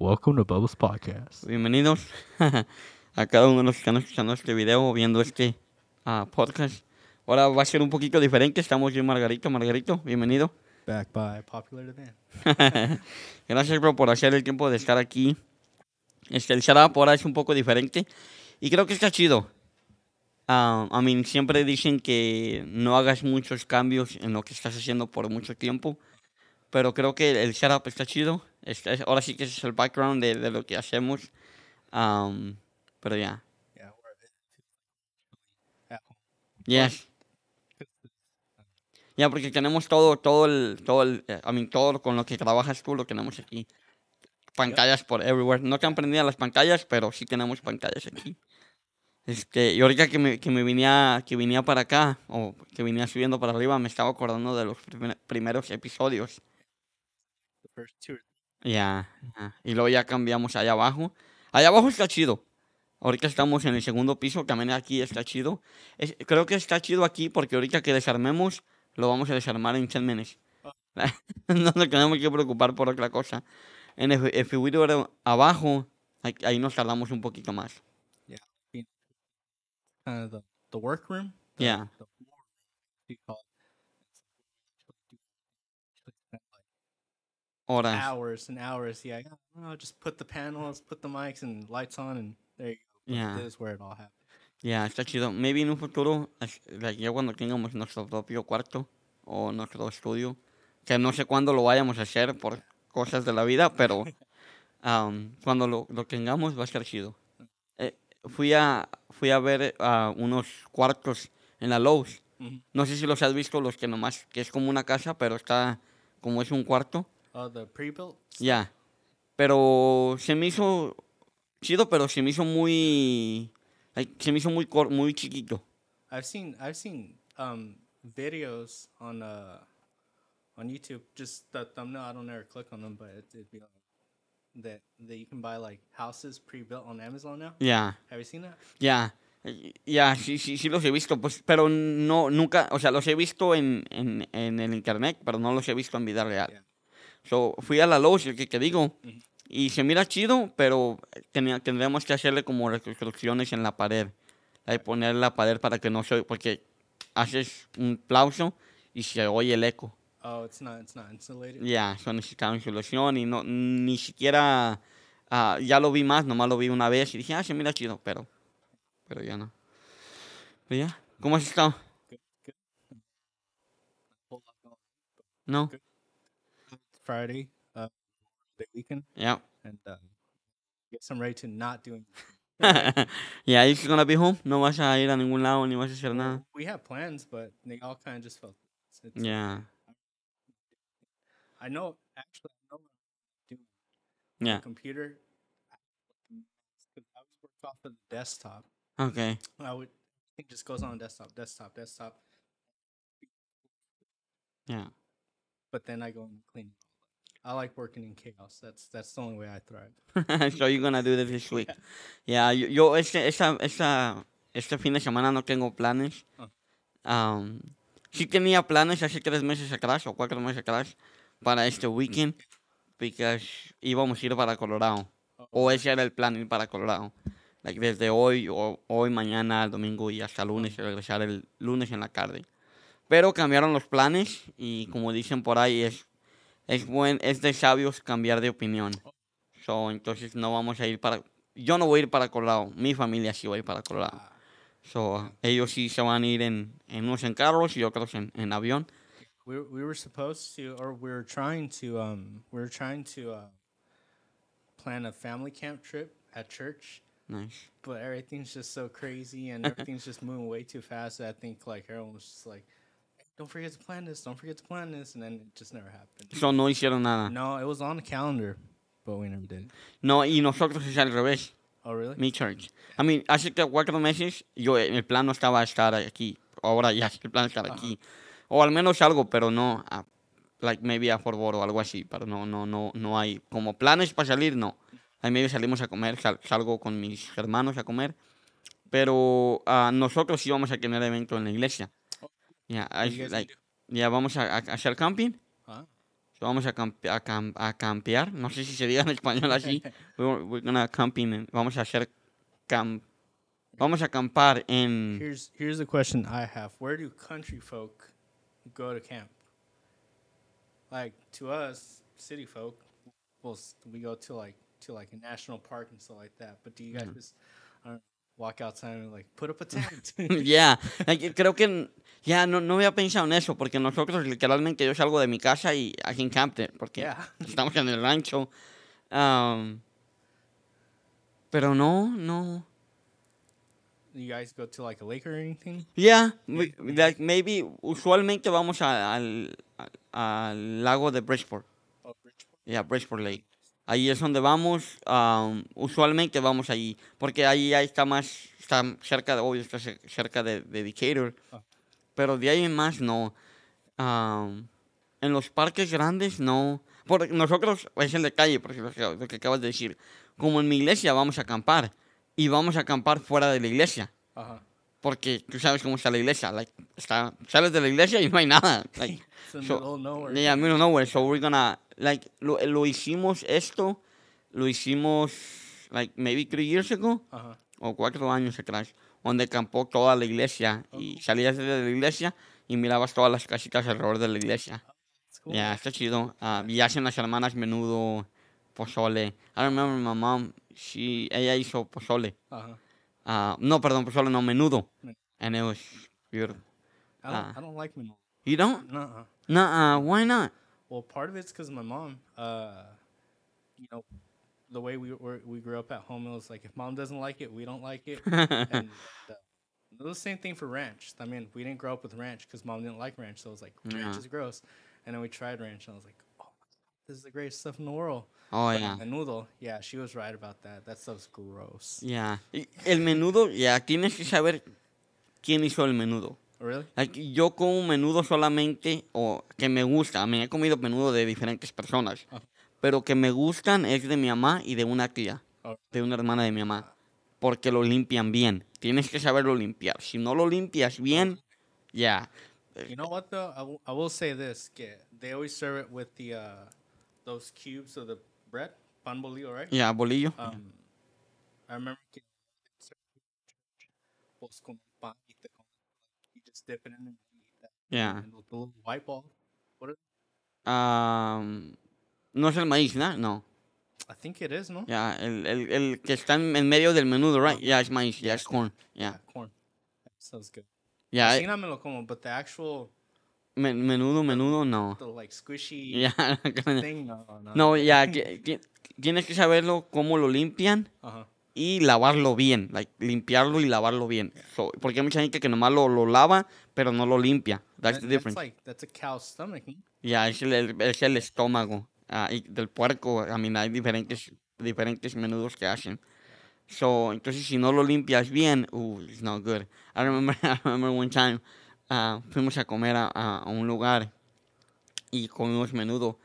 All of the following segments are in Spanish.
Welcome to Bubbles Podcast. Bienvenidos a cada uno de los que están escuchando este video o viendo este ah, podcast. Ahora va a ser un poquito diferente. Estamos yo y Margarito. Margarito, bienvenido. Back by popular demand. Gracias, bro, por hacer el tiempo de estar aquí. Este, el setup ahora es un poco diferente. Y creo que está chido. Ah, I mean, siempre dicen que no hagas muchos cambios en lo que estás haciendo por mucho tiempo. Pero creo que el setup está chido. Este, es- ahora sí que ese es el background de, de lo que hacemos. Um, pero ya. Yeah. Yes. Ya, porque tenemos todo, todo el, todo el, eh, I mean, todo con lo que trabajas tú lo tenemos aquí. Pantallas por everywhere. No te han prendido las pantallas, pero sí tenemos pantallas aquí. Este, y ahorita que me, que me venía, que venía para acá, o que venía subiendo para arriba, me estaba acordando de los primer- primeros episodios. Ya. Y luego ya cambiamos allá abajo. Allá abajo está chido. Ahorita estamos en el segundo piso, también aquí está chido. Es- creo que está chido aquí porque ahorita que desarmemos, lo vamos a desarmar en 10 minutes. no nos tenemos que preocupar por otra cosa. En el if we do it abajo, ahí, ahí nos tardamos un poquito más. kind of the, the workroom. the- Yeah. The floor room, you call it. It's like Horas. hours and hours. Yeah, oh, just put the panels, put the mics and lights on, and there you go. Yeah. This is where it all happened. Ya, está chido. Maybe en un futuro, ya cuando tengamos nuestro propio cuarto o nuestro estudio, que no sé cuándo lo vayamos a hacer por cosas de la vida, pero um, cuando lo, lo tengamos va a estar chido. Eh, fui, a, fui a ver ah, unos cuartos en la Lowe's. Mhm. No sé si los has visto, los que nomás, que es como una casa, pero está, como es un cuarto. Oh, the pre-built. Ya. Pero se me hizo chido, pero se me hizo muy, like, se me hizo muy, cor- muy chiquito. I've seen I've seen um videos on uh on YouTube. Just the thumbnail. I don't ever click on them, but it, it'd be like that that you can buy like houses pre-built on Amazon now. Ya, Have you seen that? ya, eh, ya, sí, sí, sí los he visto, pues, pero no, nunca, o sea, los he visto en, en, en el internet, pero no los he visto en vida real. Yeah. So, fui a la Lowe's, el que te digo, y se mira chido, pero tenía, tendríamos que hacerle como reconstrucciones en la pared. Hay poner la pared para que no se, porque haces un plauso y se oye el eco. Oh, it's not it's not insulated. Ya, eso necesitaba insulación y no, ni siquiera, ah, ya lo vi más, nomás lo vi una vez y dije, ah, se mira chido, pero, pero ya no. Pero ya, ¿cómo has estado? ¿No? Friday, uh, the weekend, Yeah. and uh, guess I'm ready to not do. anything. yeah, you're gonna be home? No vas a ir a ningún lado ni vas a hacer nada. We have plans, but they all kind of just fell. It's, it's, Ya, I know actually I know what I'm doing. ya, computer. I was worked off of the desktop. okay. I would it just goes on desktop, desktop, desktop. Yeah. But then I go and clean. I like working in chaos. That's that's the only way I thrive. so you're gonna do this this week. Ya, yo, yo este, esta, esta, este fin de semana no tengo planes. Ah. Um, sí tenía planes hace tres meses atrás o cuatro meses atrás para este weekend, porque íbamos a ir para Colorado. O ese era el plan, ir para Colorado. Like, desde hoy, o, hoy, mañana, domingo y hasta lunes, y regresar el lunes en la tarde. Pero cambiaron los planes y como dicen por ahí, es, es, buen, es de sabios cambiar de opinión. So, entonces no vamos a ir para... Yo no voy a ir para Colorado, mi familia sí va a ir para Colorado. So, ellos sí se van a ir en, en unos en carros y otros en, en avión. we we were supposed to, or we were trying to, um, we were trying to uh, plan a family camp trip at church, Nice. but everything's just so crazy and everything's just moving way too fast. I think like everyone was just like, "Don't forget to plan this. Don't forget to plan this," and then it just never happened. So, no hicieron nada. No, it was on the calendar, but we never did it. No, y nosotros es al revés. Oh, really? Mi church. I mean, hace cuatro meses yo el plan no estaba estar aquí. Ahora ya el plan es estar aquí. O al menos algo, pero no a, like maybe a Fort o algo así, pero no no no no hay como planes para salir, no. Ahí maybe salimos a comer, sal- salgo con mis hermanos a comer, pero ah, nosotros sí vamos a tener evento en la iglesia. You I- like, ya vamos a, a- hacer camping. Huh? So, vamos a, campe- a, cam- a campear. No sé si se diga en español así. We're, we're gonna camping. Vamos a hacer cam. Vamos a acampar en. Here's here's a question I have. Where do country folk go to camp? Like to us, city folk, well, we go to like to like a national park and stuff like that. But do you guys just I don't know, walk outside and like put up a tent? Like, creo que ya no, no había pensado en eso, porque nosotros literalmente yo salgo de mi casa y aquí en Campton, porque Yeah. estamos en el rancho. Am, pero no, no. you guys go to like a lake or anything? We- like maybe usualmente vamos al, al- al lago de Bridgeport. Oh, Bridgeport. Ya, Bridgeport Lake. Ahí es donde vamos, am, usualmente vamos allí, porque ahí, ahí está más, está cerca de, obvio, está cer- cerca de, de Decatur, Ah. pero de ahí en más no. Am, en los parques grandes no. Por, nosotros, es el de calle, porque lo que, lo que acabas de decir. Como en mi iglesia vamos a acampar, y vamos a acampar fuera de la iglesia, Uh-huh. porque tú sabes cómo está la iglesia, like, está, sales de la iglesia y no hay nada. like, It's in the So, middle of nowhere. Yeah, middle of nowhere. So we're gonna like lo, lo hicimos esto, lo hicimos like maybe three years ago Uh-huh. o cuatro años atrás, donde acampó toda la iglesia y salías de la iglesia y mirabas todas las casitas alrededor de la iglesia. It's cool. Ya, está chido. Ah, y hacen las hermanas menudo, pozole. I remember my mom, she, ella hizo pozole. Uh-huh. Ah, no, perdón, pozole, no, menudo. Men- And it was beautiful. I don't, Ah. I don't like manure. You don't? Nuh-uh. Nuh-uh, why not? Well, part of it's because my mom, uh, you know, the way we were, we grew up at home, it was like if mom doesn't like it, we don't like it. and uh, it was the same thing for ranch. I mean, we didn't grow up with ranch because mom didn't like ranch, so it was like ranch Yeah. is gross. And then we tried ranch, and I was like, oh, this is the greatest stuff in the world. Oh, But yeah. Menudo, yeah, she was right about that. That stuff's gross. Yeah, El menudo, ya, tienes que saber quién hizo el menudo. Really? Yo como menudo solamente, o que me gusta, me he comido menudo de diferentes personas, Ajá. pero que me gustan es de mi mamá y de una tía, Oh. de una hermana de mi mamá, porque lo limpian bien. Tienes que saberlo limpiar. Si no lo limpias bien, ya. You know what though? I will- I will say this: que they always serve it with the uh, those cubes of the bread, pan bolillo, right? Ya, bolillo. Um, I remember que pues con pan y te con- you just dip it in and you eat that. Ya. And the little white ball. What? Is, Am, no es el maíz, ¿no? No. I think it is, no? Ya, el, el, el que está en medio del menudo, right? Ya, es maíz, ya es corn. Ya. corn. That sounds good. Ya, Sí, me lo como, but the actual, me- menudo, menudo, no. the like squishy Ya, thing, no, no. no, que- tienes que saberlo cómo lo limpian Uh-huh. Y lavarlo bien, like, limpiarlo y lavarlo bien. So, porque hay mucha gente que nomás lo, lo lava, pero no lo limpia. That's That- the that's difference. like that's a cow's stomach. no? Ya, es el, es el estómago ah, y del puerco. I mean, hay diferentes, diferentes menudos que hacen. So, entonces, si no lo limpias bien, uh, it's not good. I remember, I remember one time, ah, fuimos a comer a, a- un lugar y comimos menudo.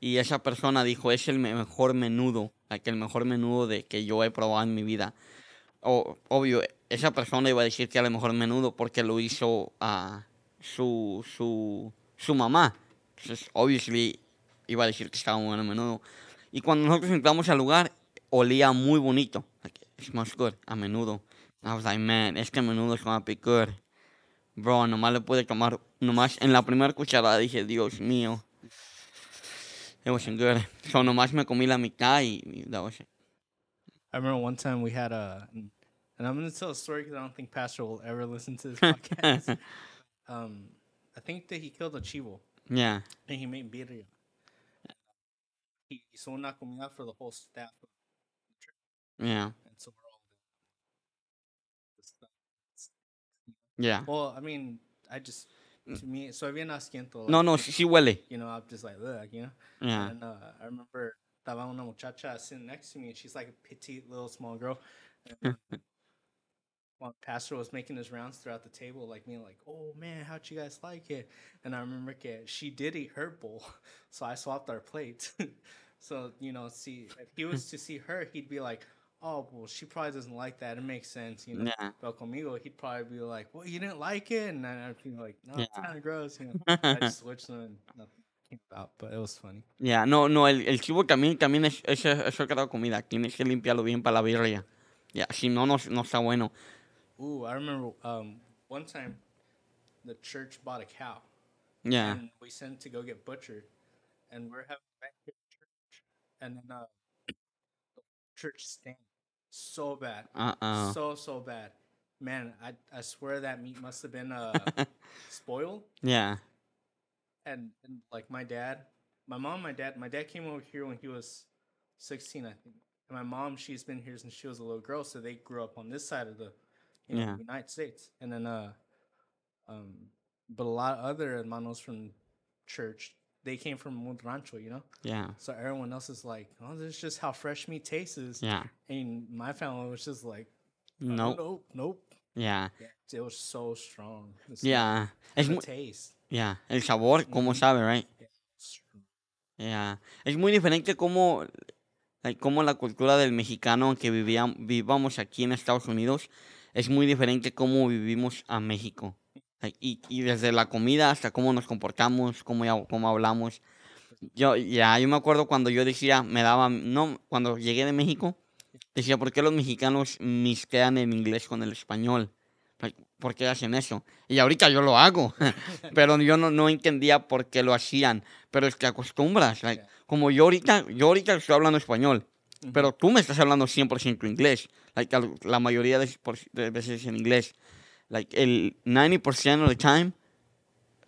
Y esa persona dijo, es el me- mejor menudo, like, el mejor menudo de que yo he probado en mi vida. O, obvio, esa persona iba a decir que era el mejor menudo porque lo hizo a su, su, su mamá. Entonces, obviously, iba a decir que estaba bueno el menudo. Y cuando nosotros entramos al lugar, olía muy bonito. Like, it smells good, a menudo. I was like, man, este menudo es gonna be good. Bro, nomás le pude tomar, nomás en la primera cucharada dije, Dios mío. It wasn't good. So nomás me comí la mitad y, y that was it. I remember one time we had a, and I'm going to tell a story because I don't think Pastor will ever listen to this podcast. um, I think that he killed a chivo Yeah. and he made birria. He hizo una comida for the whole staff, Yeah. and so we're all the. Yeah. Well, I mean, I just to me, so bien asiento. No, no, sí, sí huele. You know, I'm just like, look, you know. Yeah. And uh, I remember estaba una muchacha sitting next to me, and she's like a petite little small girl. And, while Pastor was making his rounds throughout the table, like me, like, oh man, how'd you guys like it? And I remember que she did eat her bowl, so I swapped our plates. so you know, see, if he was to see her, he'd be like, oh well, she probably doesn't like that. It makes sense, you know. Yeah. But conmigo, he'd probably be like, well, you didn't like it, and then I'd be like, no, it's kind of gross, you know. I just switched them. And nothing. about, but it was funny. Ya, no, no, el, el chivo también, también es, es, es otra comida. Tienes que limpiarlo bien para la birria. Ya, si no, no, no está bueno. Ooh, I remember um, one time the church bought a cow Ya, and we sent to go get butchered, and we're having back here church, and then uh, the church stank so bad, ah. so so bad. Man, I I swear that meat must have been uh spoiled. Yeah. and, and like my dad, my mom, my dad, my dad came over here when he was sixteen, I think. And my mom, she's been here since she was a little girl, so they grew up on this side of the, you know, Yeah. United States. And then, uh, um, but a lot of other hermanos from church, they came from un rancho, you know. ya, So everyone else is like, oh, this is just how fresh meat tastes. ya. And my family was just like, oh, No, nope, nope. ya, It was so strong. Smell, ya. Es taste. ya, el sabor, como sabe, right? Ya. Es muy diferente como, like, como la cultura del mexicano, aunque vivíamos, vivamos aquí en Estados Unidos, es muy diferente cómo vivimos a México. Y, y desde la comida hasta cómo nos comportamos, cómo, cómo hablamos. Yo, ya, yo me acuerdo cuando yo decía, me daba, no, cuando llegué de México, decía, ¿por qué los mexicanos misquean el inglés con el español? Like, ¿Por qué hacen eso? Y ahorita yo lo hago, pero yo no, no entendía por qué lo hacían. Pero es que acostumbras, like, como yo ahorita, yo ahorita estoy hablando español, pero tú me estás hablando 100% inglés, like, la mayoría de, de veces en inglés. Like, el 90% of the time,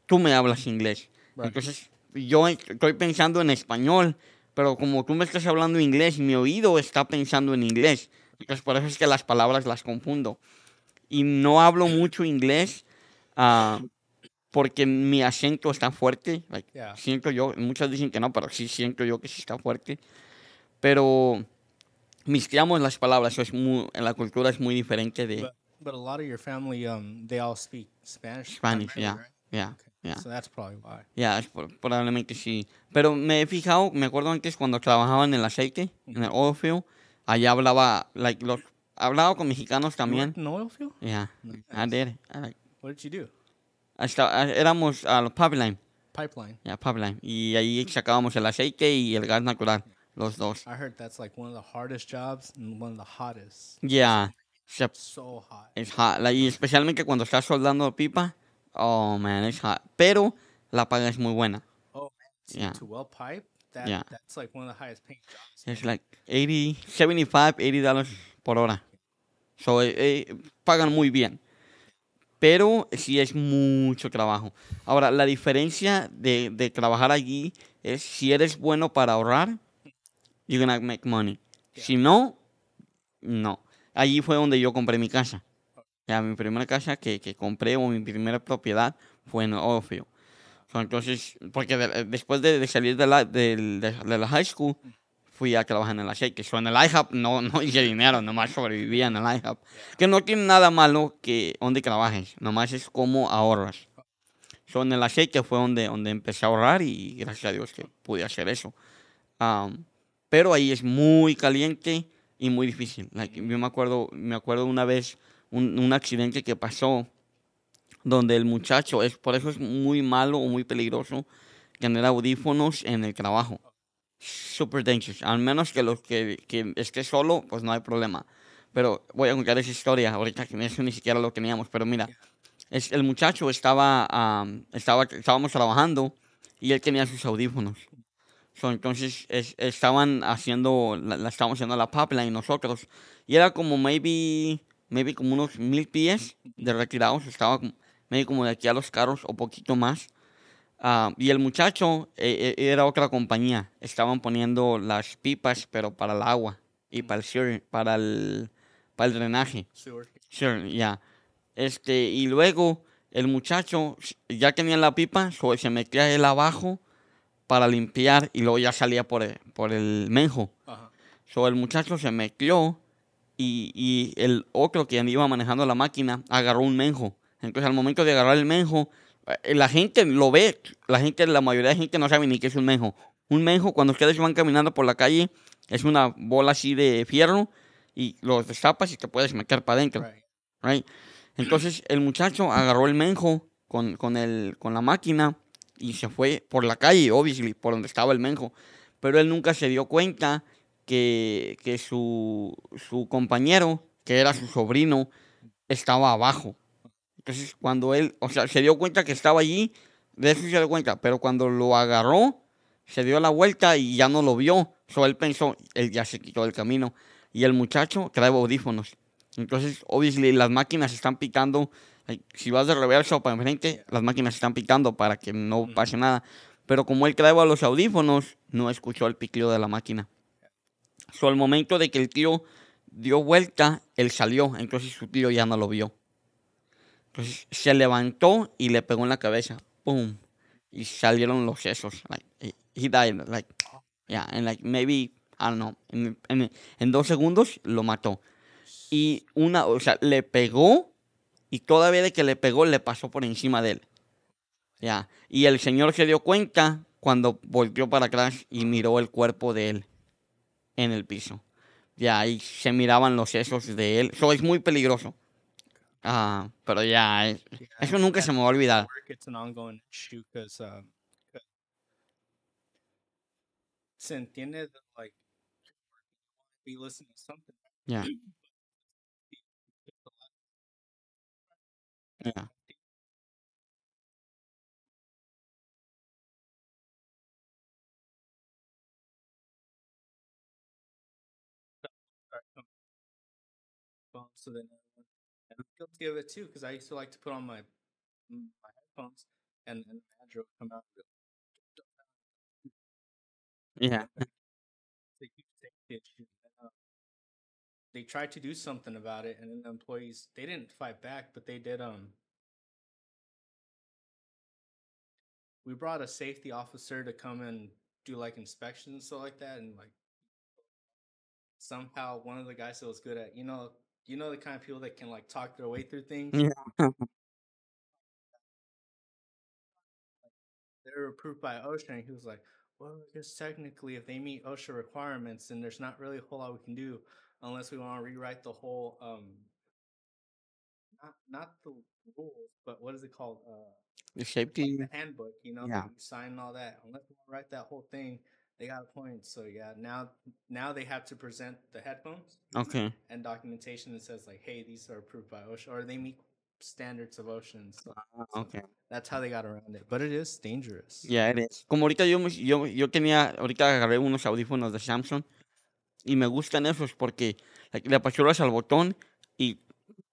tú me hablas inglés. Right. Entonces, yo estoy pensando en español, pero como tú me estás hablando inglés, mi oído está pensando en inglés. Entonces, por eso es que las palabras las confundo. Y no hablo mucho inglés ah, porque mi acento está fuerte. like, Yeah. Siento yo, muchos dicen que no, pero sí siento yo que sí está fuerte. Pero mezclamos las palabras, eso es muy, en la cultura es muy diferente de But, but a lot of your family, um, they all speak Spanish. Spanish, yeah, right? yeah, Okay. yeah. So that's probably why. Por- probablemente sí. Pero me he fijado, me acuerdo antes cuando trabajaba en el aceite, en el oil field, allá hablaba, like, los, hablaba con mexicanos también. the oil field? Yeah, I Nice. did. I like- What did you do? hasta- ah, éramos a los pipeline, Pipeline. ya, pipeline. Y ahí sacábamos el aceite y el gas natural, los dos. I heard that's like one of the hardest jobs and one of the hottest. Ya, se- So hot. es hot. like, y especialmente cuando estás soldando pipa, oh man, es hot. Pero la paga es muy buena. Oh man, Yeah. to well pipe, that Yeah. that's like one of the highest paying jobs. Es like 80, 75, 80 dólares por hora. So, eh, eh, pagan muy bien. Pero sí es mucho trabajo. Ahora, la diferencia de, de trabajar allí es si eres bueno para ahorrar, you're gonna make money. Si no, no. Allí fue donde yo compré mi casa. Ya, mi primera casa que, que compré o mi primera propiedad fue en. So, entonces, porque de- después de, de salir de la, de, la high school, fui a trabajar en el aceite. So, en el IHOP no, no hice dinero, nomás sobrevivía en el IHOP. Que no tiene nada malo que donde trabajes, nomás es como ahorras. So, en el aceite fue donde, donde empecé a ahorrar y gracias a Dios que pude hacer eso. Um, pero ahí es muy caliente y muy difícil. Like, yo me acuerdo, me acuerdo una vez un, un accidente que pasó donde el muchacho, es, por eso es muy malo o muy peligroso tener audífonos en el trabajo. Super dangerous. Al menos que los que, que esté solo, pues no hay problema. Pero voy a contar esa historia ahorita que eso ni siquiera lo teníamos. Pero mira, es, el muchacho estaba, am, estaba, estábamos trabajando y él tenía sus audífonos. So, entonces es- estaban haciendo, la, la estábamos haciendo la pipeline nosotros. Y era como maybe, maybe como unos mil pies de retirados. Estaba como, maybe como de aquí a los carros o poquito más. Ah, y el muchacho eh, era otra compañía. Estaban poniendo las pipas, pero para el agua y para el, sewer- para el, para el drenaje. Sewer. Sure, ya. Este, y luego el muchacho ya tenía la pipa, so se metía él abajo para limpiar y luego ya salía por el, por el menjo. Uh-huh. So el muchacho se metió y, y el otro que iba manejando la máquina agarró un menjo. Entonces al momento de agarrar el menjo, eh, la gente lo ve, la gente, la mayoría de gente no sabe ni qué es un menjo. Un menjo, cuando ustedes van caminando por la calle, es una bola así de fierro y lo destapas y te puedes meter para adentro Right. right? Entonces el muchacho agarró el menjo con, con, el, con la máquina y se fue por la calle, obviously, por donde estaba el menjo. Pero él nunca se dio cuenta que, que su, su compañero, que era su sobrino, estaba abajo. Entonces, cuando él, o sea, se dio cuenta que estaba allí, de eso se dio cuenta, pero cuando lo agarró, se dio la vuelta y ya no lo vio. So, él pensó, él ya se quitó del camino. Y el muchacho trae audífonos. Entonces, obviously, las máquinas están pitando. Si vas de reversa o para enfrente, las máquinas están pitando para que no pase nada. Pero como él traía los audífonos, no escuchó el piqueo de la máquina. So, al momento de que el tío dio vuelta, él salió. Entonces su tío ya no lo vio. Entonces se levantó y le pegó en la cabeza. ¡Pum! Y salieron los sesos. Like, he, he died. Like, yeah, and like maybe, I don't know, en, en- en dos segundos lo mató. Y una, o sea, le pegó y todavía de que le pegó le pasó por encima de él. Ya. Y el señor se dio cuenta cuando volteó para atrás y miró el cuerpo de él en el piso. Ya, ahí se miraban los sesos de él. Eso es muy peligroso. Ah, pero ya, es- Yeah, eso nunca se me va a olvidar. 'cause se entiende like be listening to something. Yeah. Yeah. phone, So then, and I'm guilty of it too because I used to like to put on my mm, my headphones and and Andrew would come out. and Yeah. It's a huge safety issue. They tried to do something about it, and then the employees they didn't fight back, but they did. Um, we brought a safety officer to come and do like inspections and stuff like that, and like somehow one of the guys that was good at you know you know the kind of people that can like talk their way through things. Yeah. They were approved by OSHA, and he was like, "Well, I guess technically, if they meet OSHA requirements, then there's not really a whole lot we can do unless we want to rewrite the whole um, not not the rules, but what is it called? Uh, The safety. the handbook. You know, Yeah. you sign and all that. Unless we want to write that whole thing, they got a point. So yeah, now now they have to present the headphones Okay. and documentation that says like, "Hey, these are approved by OSHA," or they meet standards of stuff. Ah, So Okay. that's how they got around it. But it is dangerous. Yeah, it is. Como ahorita yo, yo, yo tenía, ahorita agarré unos audífonos de Samsung y me gustan esos porque le apachurras al botón y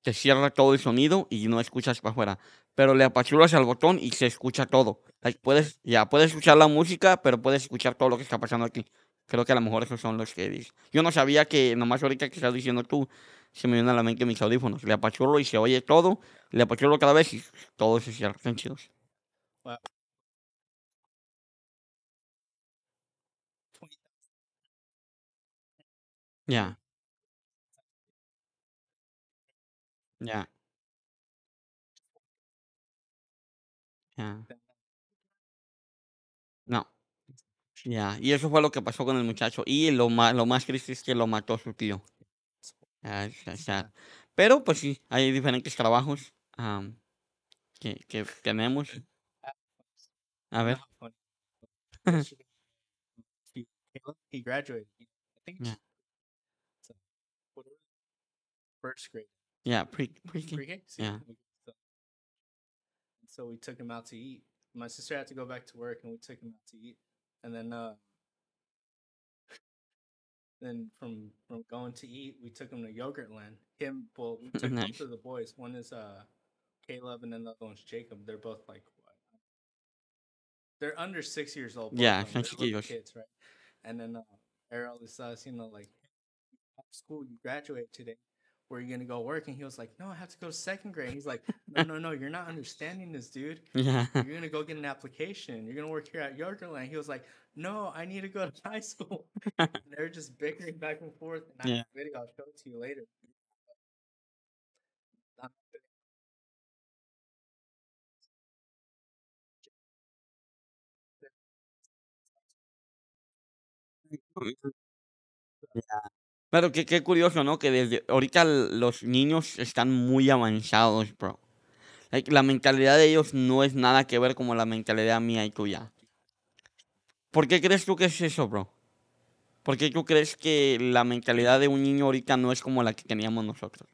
te cierra todo el sonido y no escuchas para afuera. Pero le apachurras al botón y se escucha todo. Like, puedes, ya, puedes escuchar la música, pero puedes escuchar todo lo que está pasando aquí. Creo que a lo mejor esos son los que dices. Yo no sabía que, nomás ahorita que estás diciendo tú, se me viene a la mente mis audífonos. Le apachurro y se oye todo. Le apachurro cada vez y todo se cierra. Están chidos. Wow. Ya. Ya. Ya. No. Ya. Y eso fue lo que pasó con el muchacho. Y lo más, lo más triste es que lo mató su tío. Ya. Pero pues sí, hay diferentes trabajos am, que, que tenemos. A ver. Funny. First grade. Ya, pre, pre, Pre-K? Yeah. So, we took him out to eat. My sister had to go back to work, and we took him out to eat. And then, uh, then from from going to eat, we took him to Yogurtland. Him, well, we took Nice. both of the boys. One is uh Caleb, and then the other one's Jacob. They're both like what? They're under six years old. Yeah, They're little kids, right? And then uh, Errol is us, you know, like school, you graduate today. Where are you gonna go work? And he was like, No, I have to go to second grade. He's like, No, no, no, you're not understanding this, dude. Ya. You're gonna go get an application. You're gonna work here at Yorkerland. He was like, No, I need to go to high school. and they're just bickering back and forth. And I Yeah. have a video, I'll show it to you later. Um, Pero qué, qué curioso, ¿no? Que desde ahorita los niños están muy avanzados, bro. La mentalidad de ellos no es nada que ver como la mentalidad mía y tuya. ¿Por qué crees tú que es eso, bro? ¿Por qué tú crees que la mentalidad de un niño ahorita no es como la que teníamos nosotros?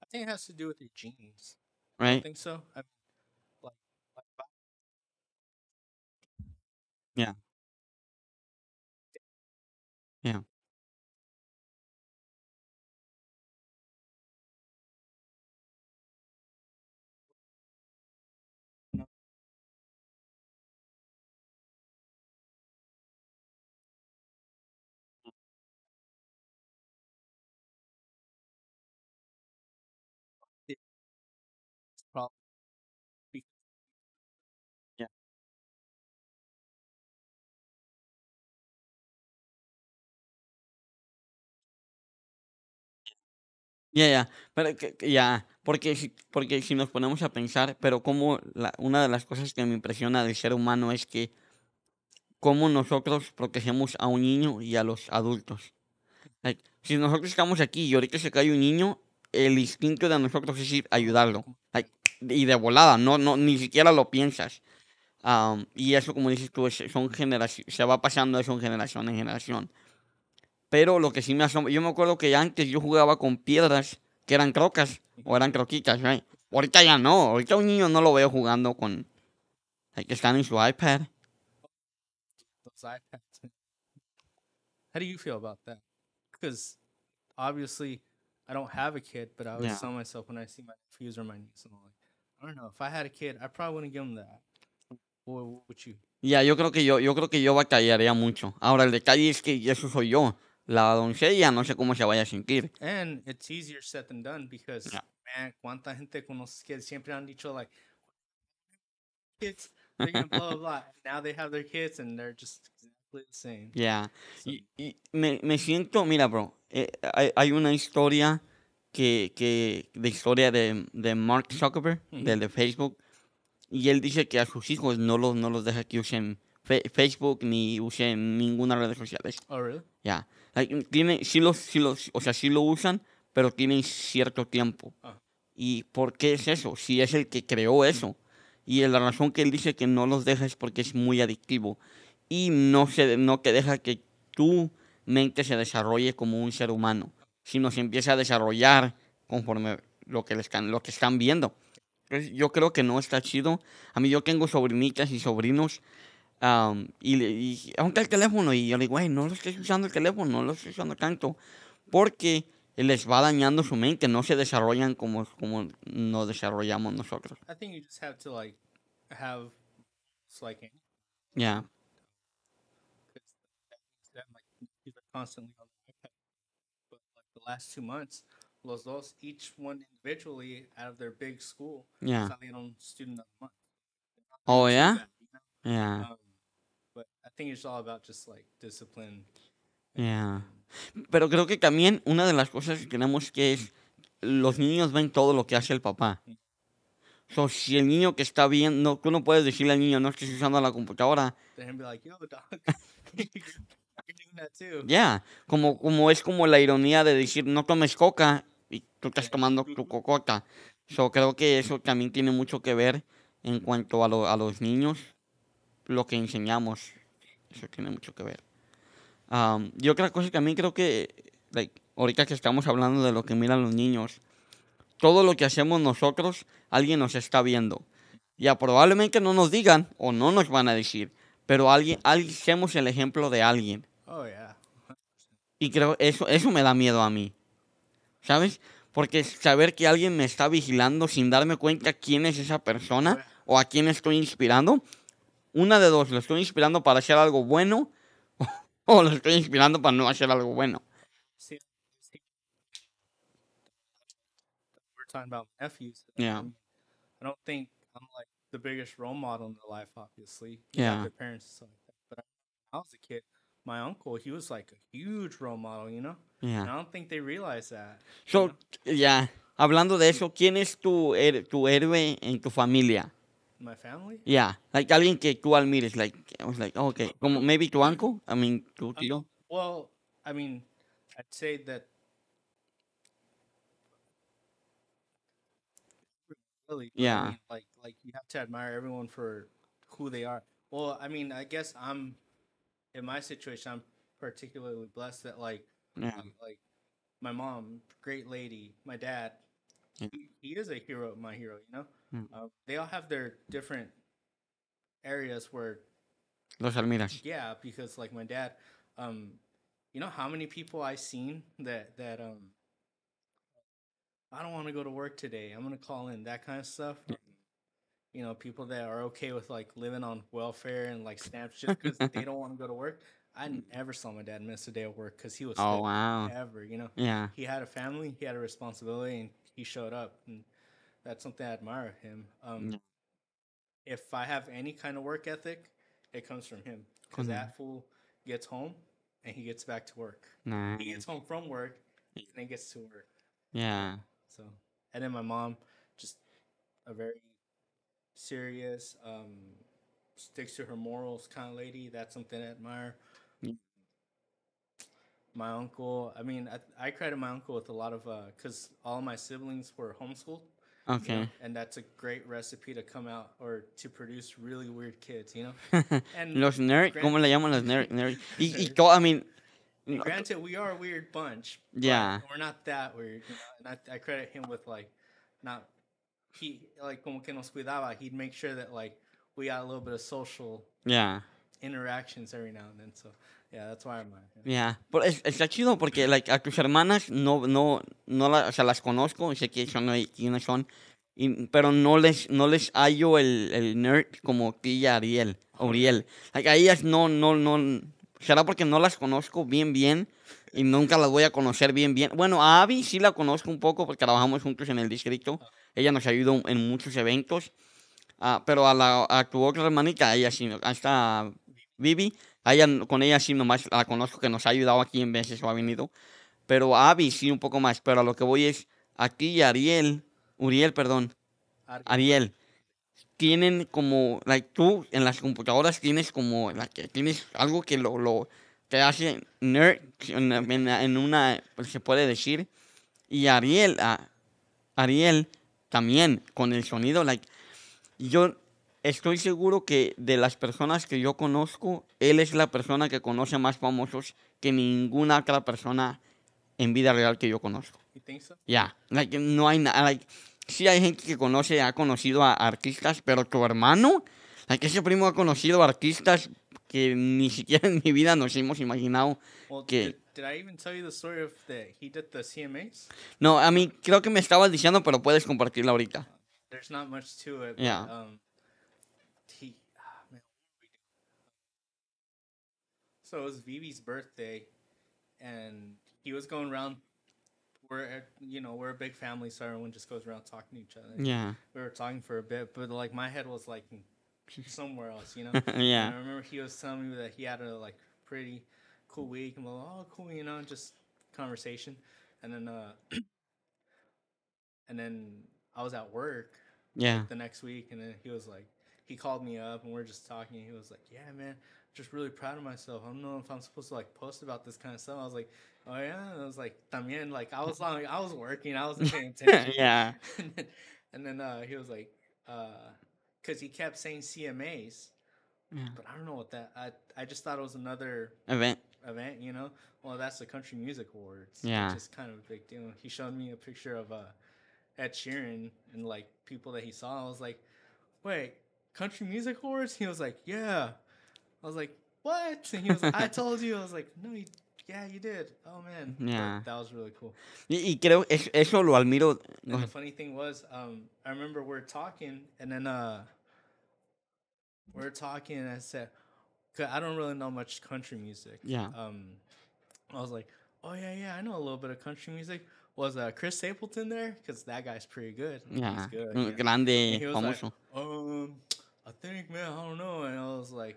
I think it has to do with your genes. I Right? think so. I mean, like, like Yeah. Yeah. Ya, ya, ya, porque si, porque si nos ponemos a pensar, pero como la, una de las cosas que me impresiona del ser humano es que cómo nosotros protegemos a un niño y a los adultos. Like, si nosotros estamos aquí y ahorita se cae un niño, el instinto de nosotros es ir ayudarlo. Like, y de volada, no, no, ni siquiera lo piensas. Am, y eso, como dices tú, es- son generaciones, se va pasando en generación en generación. Pero lo que sí me asombra, yo me acuerdo que antes yo jugaba con piedras que eran crocas o eran croquitas, right? Ahorita ya no, ahorita un niño no lo veo jugando con, like, que están en su iPad. those iPads. How do you feel about that? Because obviously, I don't have a kid, but I always Yeah. tell myself when I see my nephews or my niece, I'm like, I don't know, if I had a kid, I probably wouldn't give them that. What, what would you? Ya, yo creo que yo, yo creo que yo batallaría mucho. Ahora, el detalle es que eso soy yo. La doncella no sé cómo se vaya a sentir. And it's easier said than done because, Yeah. man, cuánta gente conoces que siempre han dicho, like, kids, they're gonna blah, blah, blah. Now they have their kids and they're just exactly the same. Ya. So, Y, y me, me siento, mira, bro, eh, hay, hay una historia que, que de historia de, de Mark Zuckerberg, Ujú. del de Facebook, y él dice que a sus hijos no los, no los deja que usen fe- Facebook ni usen ninguna red sociales. oh, really? Ya. Like, tiene, sí los, sí los, o sea, sí lo usan, pero tienen cierto tiempo. Ah. ¿Y por qué es eso? Si es el que creó eso. Y la razón que él dice que no los deja es porque es muy adictivo. Y no, se, no que deja que tu mente se desarrolle como un ser humano, sino se empieza a desarrollar conforme lo que, le están, lo que están viendo. Entonces, yo creo que no está chido. A mí yo tengo sobrinitas y sobrinos Am, y, aunque el teléfono, y yo le digo, güey, no lo estés usando el teléfono, no lo estés usando tanto, porque les va dañando su mente, no se desarrollan como, como nos desarrollamos nosotros. I think you just have to, like, have, like, are constantly on the iPad. But like the last two months, los dos, each one individually out of their big school, ya, salieron student of the month. They're not Oh, yeah? that, you know? ya, Um, but I think it's all about just like discipline. ya. Pero creo que también una de las cosas que tenemos que es, los niños ven todo lo que hace el papá. So, si el niño que está viendo, tú no puedes decirle al niño, no estés usando la computadora. Ya, como, como es como la ironía de decir no tomes coca y tú estás tomando tu cocota. So, creo que eso también tiene mucho que ver en cuanto a, lo- a los niños, lo que enseñamos. Eso tiene mucho que ver. Am, y otra cosa que también creo que, like, ahorita que estamos hablando de lo que miran los niños, todo lo que hacemos nosotros, alguien nos está viendo. Ya probablemente no nos digan o no nos van a decir, pero alguien, alguien hacemos el ejemplo de alguien. Oh yeah. Y creo eso eso me da miedo a mí. ¿Sabes? Porque saber que alguien me está vigilando sin darme cuenta quién es esa persona o a quién estoy inspirando, una de dos, lo estoy inspirando para hacer algo bueno o lo estoy inspirando para no hacer algo bueno. See, see, we're talking about nephews. Yeah. I, don't think I'm like the biggest role model in their life. Obviously, Yeah. their parents and stuff like that. But I, when I was a kid, my uncle, he was like a huge role model. You know, and Yeah. I don't think they realize that. you So, know? ya, hablando de eso, ¿quién es tu, her- tu héroe en tu familia? My family. Yeah, like alguien que tú admires, like, I was like, oh, okay, como maybe tu uncle, I mean, tu tío. Well, I mean, I'd say that really. but I Yeah. mean, like like you have to admire everyone for who they are. Well, I mean, I guess I'm in my situation. I'm particularly blessed that like Yeah. um, like my mom, great lady, my dad, Yeah. he, he is a hero, my hero. You know, Mm. uh, they all have their different areas where Los admiras. yeah, because like my dad, um, you know how many people I've seen that that um, I don't want to go to work today. I'm gonna call in that kind of stuff. You know, people that are okay with like living on welfare and like stamps just because they don't want to go to work. I never saw my dad miss a day of work because he was Oh, wow. ever. You know, Yeah. he had a family, he had a responsibility, and he showed up, and that's something I admire him. Um, Yeah. If I have any kind of work ethic, it comes from him because Con- that fool gets home and he gets back to work. He gets home from work and then gets to work. Yeah. So, and then my mom, just a very serious, um, sticks to her morals kind of lady. That's something I admire. Yeah. My uncle, I mean, I, I credit my uncle with a lot of, because all my siblings were homeschooled. You know, Okay. and that's a great recipe to come out or to produce really weird kids, you know? And los nerds, ¿cómo le llaman los nerds? nerds? Y, y I mean, And granted, we are a weird bunch. Yeah. we're not that weird. You know? And I, I credit him with like, not he like como que nos cuidaba. He'd make sure that like we got a little bit of social yeah. Interactions every now and then. So yeah, that's why I'm. uh, Yeah. Pero es, está chido porque like, a tus hermanas no, no, no la- o sea, las conozco, sé que son quiénes son, y- pero no les, no les hallo el, el nerd como tía Ariel, Uriel. Like, a ellas no, no, no, será porque no las conozco bien, bien, y nunca las voy a conocer bien, bien. Bueno, a Abby sí la conozco un poco porque trabajamos juntos en el distrito. Ella nos ayuda en muchos eventos. Ah, pero a, la, a tu otra hermanita, ella sí, hasta Vivi, a ella, con ella sí nomás la conozco que nos ha ayudado aquí en veces o ha venido. Pero a Abby sí un poco más. Pero a lo que voy es, aquí Ariel, Uriel, perdón, Ari- Ariel, tienen como, like, tú en las computadoras tienes como, like, tienes algo que lo, lo te hace nerd en, en- en una, pues, se puede decir. Y Ariel, ah, Ariel también con el sonido, like, yo estoy seguro que de las personas que yo conozco, él es la persona que conoce más famosos que ninguna otra persona en vida real que yo conozco. Ya, like, no hay nada, like, sí hay gente que conoce, ha conocido a artistas, pero tu hermano, like, ese primo ha conocido a artistas que ni siquiera en mi vida nos hemos imaginado. Well, que- did, did I even tell you the story of that he did the CMAs? No, a mí creo que me estabas diciendo, pero puedes compartirla ahorita. There's not much to it. But, Yeah. Um, So it was Vivi's birthday, and he was going around. We're, you know, we're a big family, so everyone just goes around talking to each other. Yeah, We were talking for a bit, but like my head was like somewhere else, you know. And yeah, I remember he was telling me that he had a like pretty cool week. I'm like, oh, cool, you know, just conversation. And then, uh, and then I was at work yeah, the next week, and then he was like, he called me up, and we are just talking. He was like, yeah, man, just really proud of myself. I don't know if I'm supposed to like post about this kind of stuff. I was like, oh yeah. And I was like, también, like I was like, I was working, I wasn't paying attention. yeah, and then, and then uh, he was like, because he kept saying CMAs, yeah. but I don't know what that. I I just thought it was another Event. event, you know. Well, that's the Country Music Awards. Yeah. which is kind of a big deal. He showed me a picture of uh, Ed Sheeran and like people that he saw. I was like, wait, Country Music Awards? He was like, yeah. I was like, what? And he was like, I told you. I was like, no, you, yeah, you did. Oh man, Yeah. that was really cool. Y, y creo es, eso lo admiro. And the funny thing was, um, I remember we are talking, and then uh, we are talking, and I said, 'cause I don't really know much country music. Yeah. Um, I was like, oh yeah, yeah, I know a little bit of country music. Was uh, Chris Stapleton there? Because that guy's pretty good. Yeah, He's good. grande, And he was like, famoso. um, I think, man, I don't know. And I was like,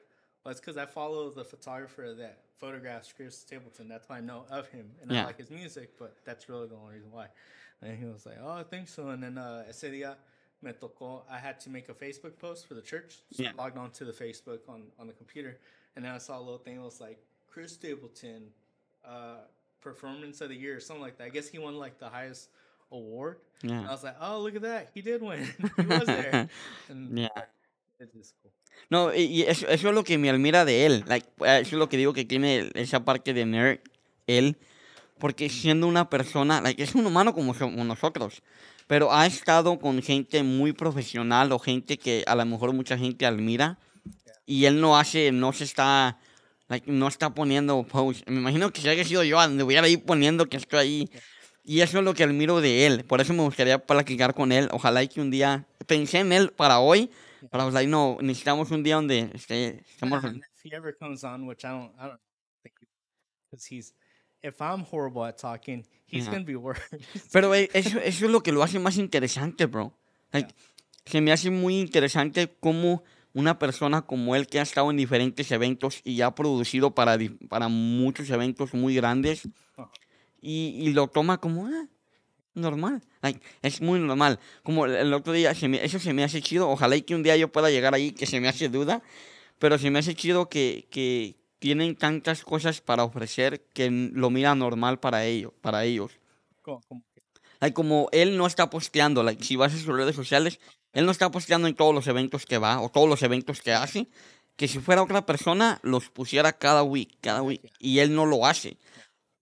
well, it's because I follow the photographer that photographs Chris Stapleton. That's why I know of him. And Yeah. I like his music, but that's really the only reason why. And he was like, oh, I think so. And then uh, ese día me tocó, I had to make a Facebook post for the church. So Yeah. I logged on to the Facebook on, on the computer. And then I saw a little thing It was like, Chris Stapleton, uh, performance of the year or something like that. I guess he won like the highest award. Yeah. I was like, oh, look at that. He did win. he was there. And Yeah. No, y, eso, eso es lo que me admira de él. Like, eh, eso es lo que digo que tiene esa parte de nerd, él. Porque siendo una persona, like, es un humano como somos nosotros. Pero ha estado con gente muy profesional o gente que a lo mejor mucha gente admira. Y él no hace, no se está, like, no está poniendo post. Me imagino que si haya sido yo, me hubiera ahí poniendo que estoy ahí. Y eso es lo que admiro de él. Por eso me gustaría platicar con él. Ojalá y que un día, pensé en él para hoy. Pero I was like, no, necesitamos un día donde esté, estemos... If he ever comes on, which I don't, I don't think, because he's, if I'm horrible at talking, he's Yeah. gonna be worse. Pero eso, eso es lo que lo hace más interesante, bro. Like, Se me hace muy interesante cómo una persona como él que ha estado en diferentes eventos y ha producido para, para muchos eventos muy grandes Ajá. y, y lo toma como ah, normal. Like, es muy normal. Como el- otro día, se me- eso se me hace chido. Ojalá y que un día yo pueda llegar ahí, que se me hace duda. Pero se me hace chido que, que tienen tantas cosas para ofrecer que lo mira normal para ellos. Para ellos. como que- Like, como él no está posteando, like, si vas a sus redes sociales, él no está posteando en todos los eventos que va o todos los eventos que hace. Que si fuera otra persona, los pusiera cada week, cada week. Y él no lo hace.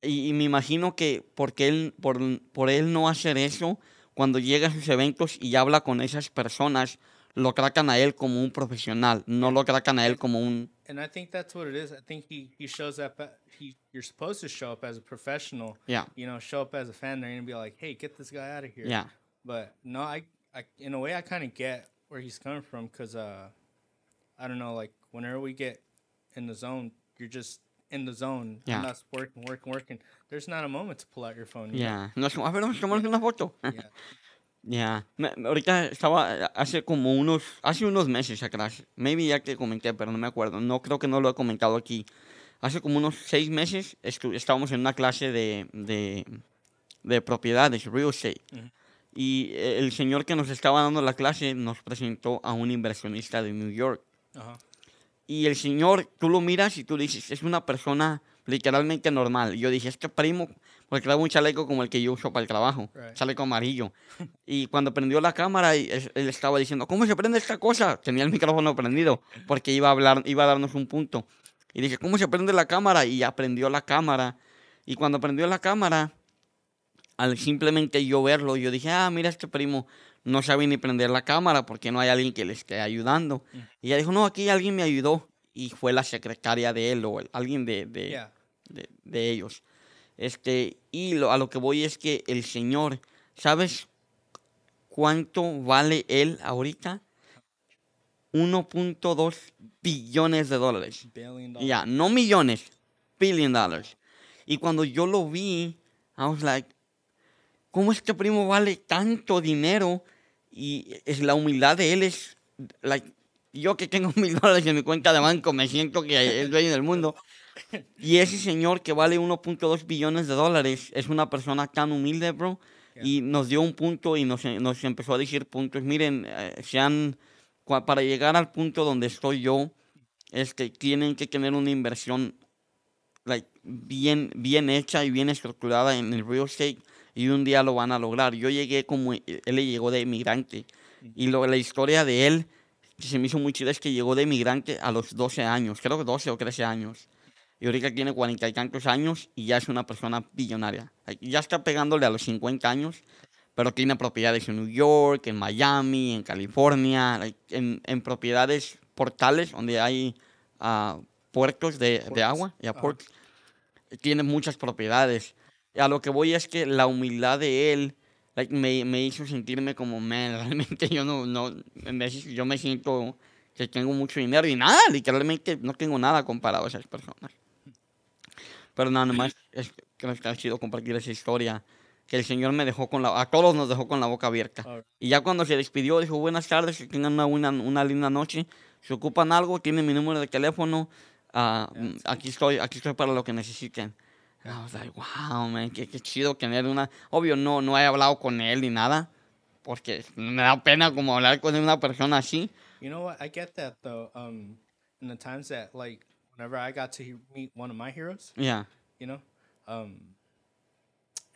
Y, y me imagino que porque él, por, por él no hacer eso, cuando llega a sus eventos y habla con esas personas, lo tratan a él como un profesional, no lo tratan a él como un... and I think that's what it is. I think he, he shows up. He you're supposed to show up as a professional. Yeah. You know, show up as a fan there and be like, hey, get this guy out of here. Yeah. But no, I, I in a way, I kind of get where he's coming from because uh, I don't know, like whenever we get in the zone, you're just in the zone. Yeah. And that's working, working, working. There's not a moment to pull out your phone. Yeah. Nos, a ver, tomarnos una foto. Yeah. Me- ahorita estaba hace como unos, hace unos meses atrás, maybe ya te comenté, pero no me acuerdo, no creo que no lo he comentado aquí. Hace como unos seis meses estu- estábamos en una clase de, de, de propiedades, real estate. Y el señor que nos estaba dando la clase nos presentó a un inversionista de New York. Uh-huh. Y el señor, tú lo miras y tú dices, es una persona literalmente normal. Y yo dije, este primo, porque trae un chaleco como el que yo uso para el trabajo, Right. chaleco amarillo. y cuando prendió la cámara, es- él estaba diciendo, ¿cómo se prende esta cosa? Tenía el micrófono prendido, porque iba a hablar, iba a darnos un punto. Y dije, ¿cómo se prende la cámara? Y ya prendió la cámara. Y cuando prendió la cámara, al simplemente yo verlo, yo dije, ah, mira, este primo no sabe ni prender la cámara porque no hay alguien que le esté ayudando. Y ella dijo, no, aquí alguien me ayudó. Y fue la secretaria de él o el- alguien de, de, Yeah. de, de ellos. Este, y lo, a lo que voy es que el señor, ¿sabes cuánto vale él ahorita? 1.2 billones de dólares. Ya, no millones, billion dollars. Y cuando yo lo vi, I was like, ¿cómo este primo vale tanto dinero? Y es la humildad de él es, like, yo que tengo mil dólares en mi cuenta de banco, me siento que es dueño del mundo. Y ese señor que vale 1.2 billones de dólares es una persona tan humilde, bro. Y nos dio un punto y nos, nos empezó a decir puntos. Miren, eh, sean, para llegar al punto donde estoy yo, este, tienen que tener una inversión like, bien, bien hecha y bien estructurada en el real estate y un día lo van a lograr. Yo llegué como, él le llegó de emigrante y lo, la historia de él que se me hizo muy chida es que llegó de emigrante a los 12 años, creo que 12 o 13 años. Y ahorita tiene cuarenta y tantos años y ya es una persona billonaria. Ya está pegándole a los 50 años, pero tiene propiedades en New York, en Miami, en California, en, en propiedades portales donde hay ah, puertos de, de agua, ports. Tiene muchas propiedades. A lo que voy es que la humildad de él like, me, me hizo sentirme como, man, realmente yo no, no, en veces yo me siento que tengo mucho dinero y nada, literalmente no tengo nada comparado a esas personas. Pero nada más, es, creo que ha sido compartir esa historia, que el Señor me dejó con la, a todos nos dejó con la boca abierta. Y ya cuando se despidió, dijo, buenas tardes, que tengan una, una, una linda noche, si ocupan algo, tienen mi número de teléfono, Yeah, mm, aquí estoy, aquí estoy para lo que necesiten. And I was like, wow, man, qué, qué chido tener una... Obvio, no, no he hablado con él ni nada, porque me da pena como hablar con una persona así. You know what? I get that though. Um, in the times that like whenever I got to meet one of my heroes, Yeah, you know, um,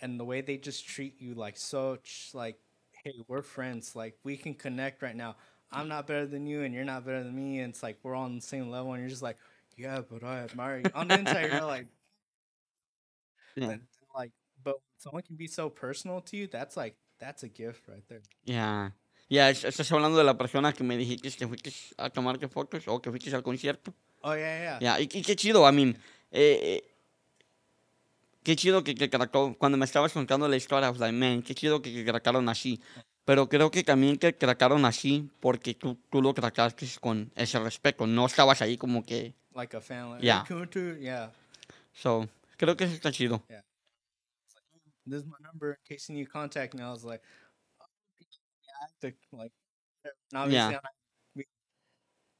and the way they just treat you like such like, hey, we're friends. Like we can connect right now. I'm not better than you, and you're not better than me. And it's like we're all on the same level, and you're just like, yeah, but I admire you. On the inside, you're like, Yeah. but, like, but someone can be so personal to you. That's like that's a gift right there. Ya. Ya, es- estás hablando de la persona que me dijiste que fuiste a tomarte fotos o que fuiste al concierto. Oh yeah, yeah. Ya, y, y qué chido, I mean, eh, eh, qué chido que, que craqueó- cuando me estabas contando la historia, I was like, man, qué chido que, que cracaron así. Pero creo que también que cracaron así porque tú, tú lo cracaste con ese respeto. No estabas ahí como que... Like a. Like, Yeah. Yeah. So, creo que eso está chido. This is my number in case you need to contact me. I was like, oh, yeah, the, like, now Yeah.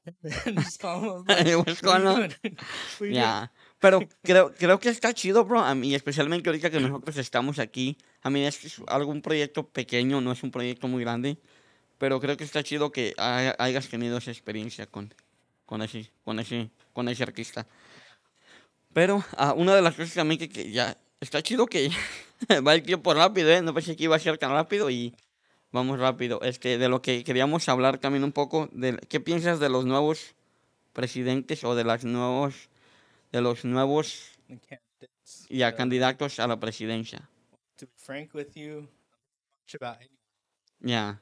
just call him. Like, What's "What are going you on?" doing? What are you doing?" Ya, pero creo, creo que está chido, bro. A mí, especialmente ahorita que nosotros estamos aquí. A mí es algún proyecto pequeño, no es un proyecto muy grande. Pero creo que está chido que hay- hayas tenido esa experiencia con, con, ese, con, ese, con ese artista. Pero ah, una de las cosas también que, que ya está chido que va el tiempo rápido, ¿eh? No pensé que iba a ser tan rápido y vamos rápido. Este, de lo que queríamos hablar también un poco, de, ¿qué piensas de los nuevos presidentes o de las nuevos de los nuevos ya candidatos a la presidencia. To be frank with you, much about anyone.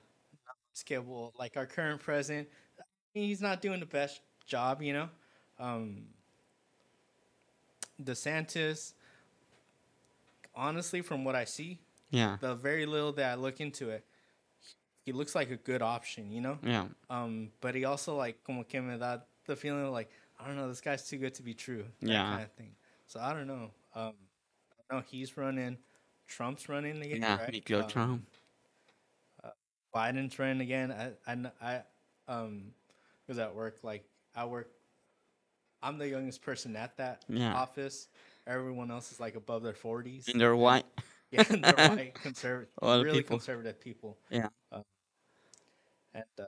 Scalable, like our current president, he's not doing the best job, you know. Um, DeSantis, honestly, from what I see, yeah, the very little that I look into it, he looks like a good option, you know. ya, Um, but he also like como que me da the feeling of like I don't know, this guy's too good to be true. That Yeah. kind of thing. So I don't know. Um, I know he's running. Trump's running again, ya, right? tío Um, Trump. Biden's running again. I I I um was at work like I work. I'm the youngest person at that Yeah. office. Everyone else is like above their forties. And they're white. Yeah, they're white conservative, really people. conservative people. Yeah. Uh, and uh,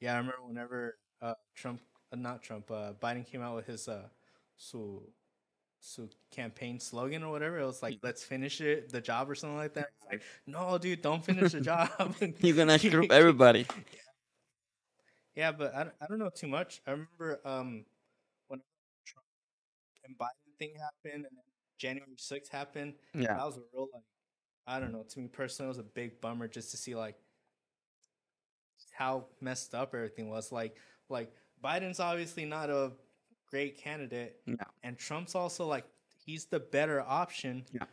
yeah, I remember whenever uh, Trump, uh, not Trump, uh, Biden came out with his uh, su su campaign slogan or whatever. It was like, "Let's finish it, the job" or something like that. It's like, no, dude, don't finish the job. You're gonna screw everybody. Yeah, but I, don't- I don't know too much. I remember um when Trump and Biden thing happened and then January 6th happened. Yeah. That was a real like I don't know, to me personally it was a big bummer just to see like how messed up everything was. Like like Biden's obviously not a great candidate No. and Trump's also like he's the better option. Yeah.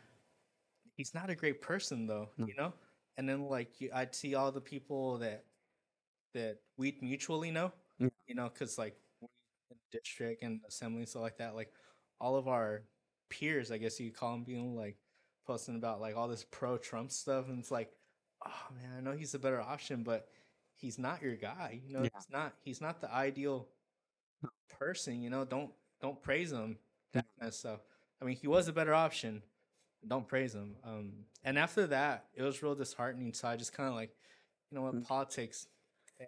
He's not a great person though, No. you know? And then like you, I'd see all the people that that we mutually know, Yeah. you know, because like we in the district and assembly and stuff like that, like all of our peers, I guess you call them, being like posting about like all this pro Trump stuff, and it's like, oh man, I know he's a better option, but he's not your guy. You know, Yeah. he's not he's not the ideal person. You know, don't don't praise him. That kind of stuff. I mean, he was a better option. Don't praise him. Um, and after that, it was real disheartening. So I just kind of like, you know what, Mm. politics,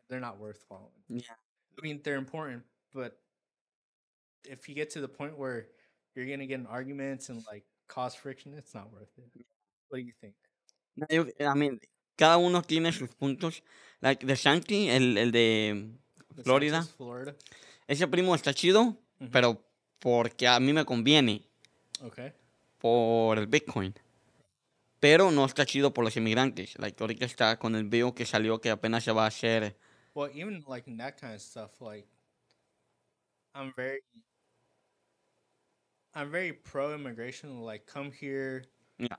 they're not worth following. Yeah. I mean, they're important, but if you get to the point where you're gonna get in arguments and like cause friction, it's not worth it. What do you think? I mean, cada uno tiene sus puntos. Like the Shanti, el, el de DeSantis, Florida. Florida. ese primo está chido, pero porque a mí me conviene Okay. por el Bitcoin. Pero no está chido por los inmigrantes. Like ahorita está con el video que salió que apenas se va a hacer. Well, even like in that kind of stuff, like I'm very, I'm very pro immigration. Like, come here, Yeah.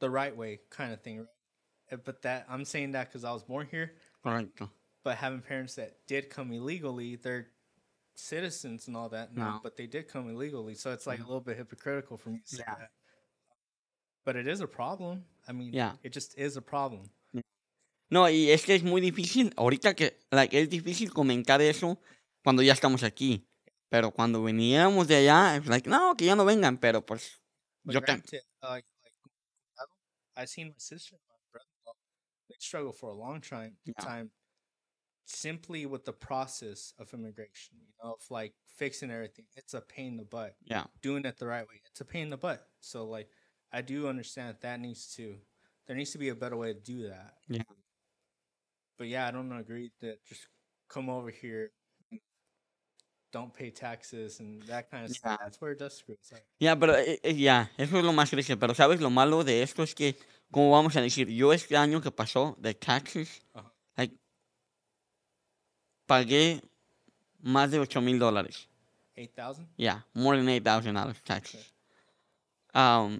the right way, kind of thing. Right? But that I'm saying that because I was born here, Correcto. but having parents that did come illegally, they're citizens and all that No. but they did come illegally, so it's like a little bit hypocritical for me to say Yeah. that. But it is a problem. I mean, Yeah. it just is a problem. No, y es que es muy difícil. Ahorita que like, es difícil comentar eso cuando ya estamos aquí. Pero cuando veníamos de allá, es like, no, que ya no vengan. Pero pues, But yo te- granted, uh, like, like I don't- seen my sister and my brother-in-law, they struggle for a long time, Yeah. time simply with the process of immigration. You know, of like fixing everything. It's a pain in the butt. Yeah. Doing it the right way. It's a pain in the butt. So like, I do understand that, that needs to there needs to be a better way to do that. Yeah. But yeah, I don't agree that just come over here, don't pay taxes and that kind of Yeah. stuff. That's where it does screw us up. Ya, pero eh, eh, ya, eso es lo más triste. Pero sabes, lo malo de esto es que, como vamos a decir, yo este año que pasó de taxes, Ajá. like, pagué más de 8 mil dólares. Eight thousand. Yeah, more than $8,000 taxes. Um,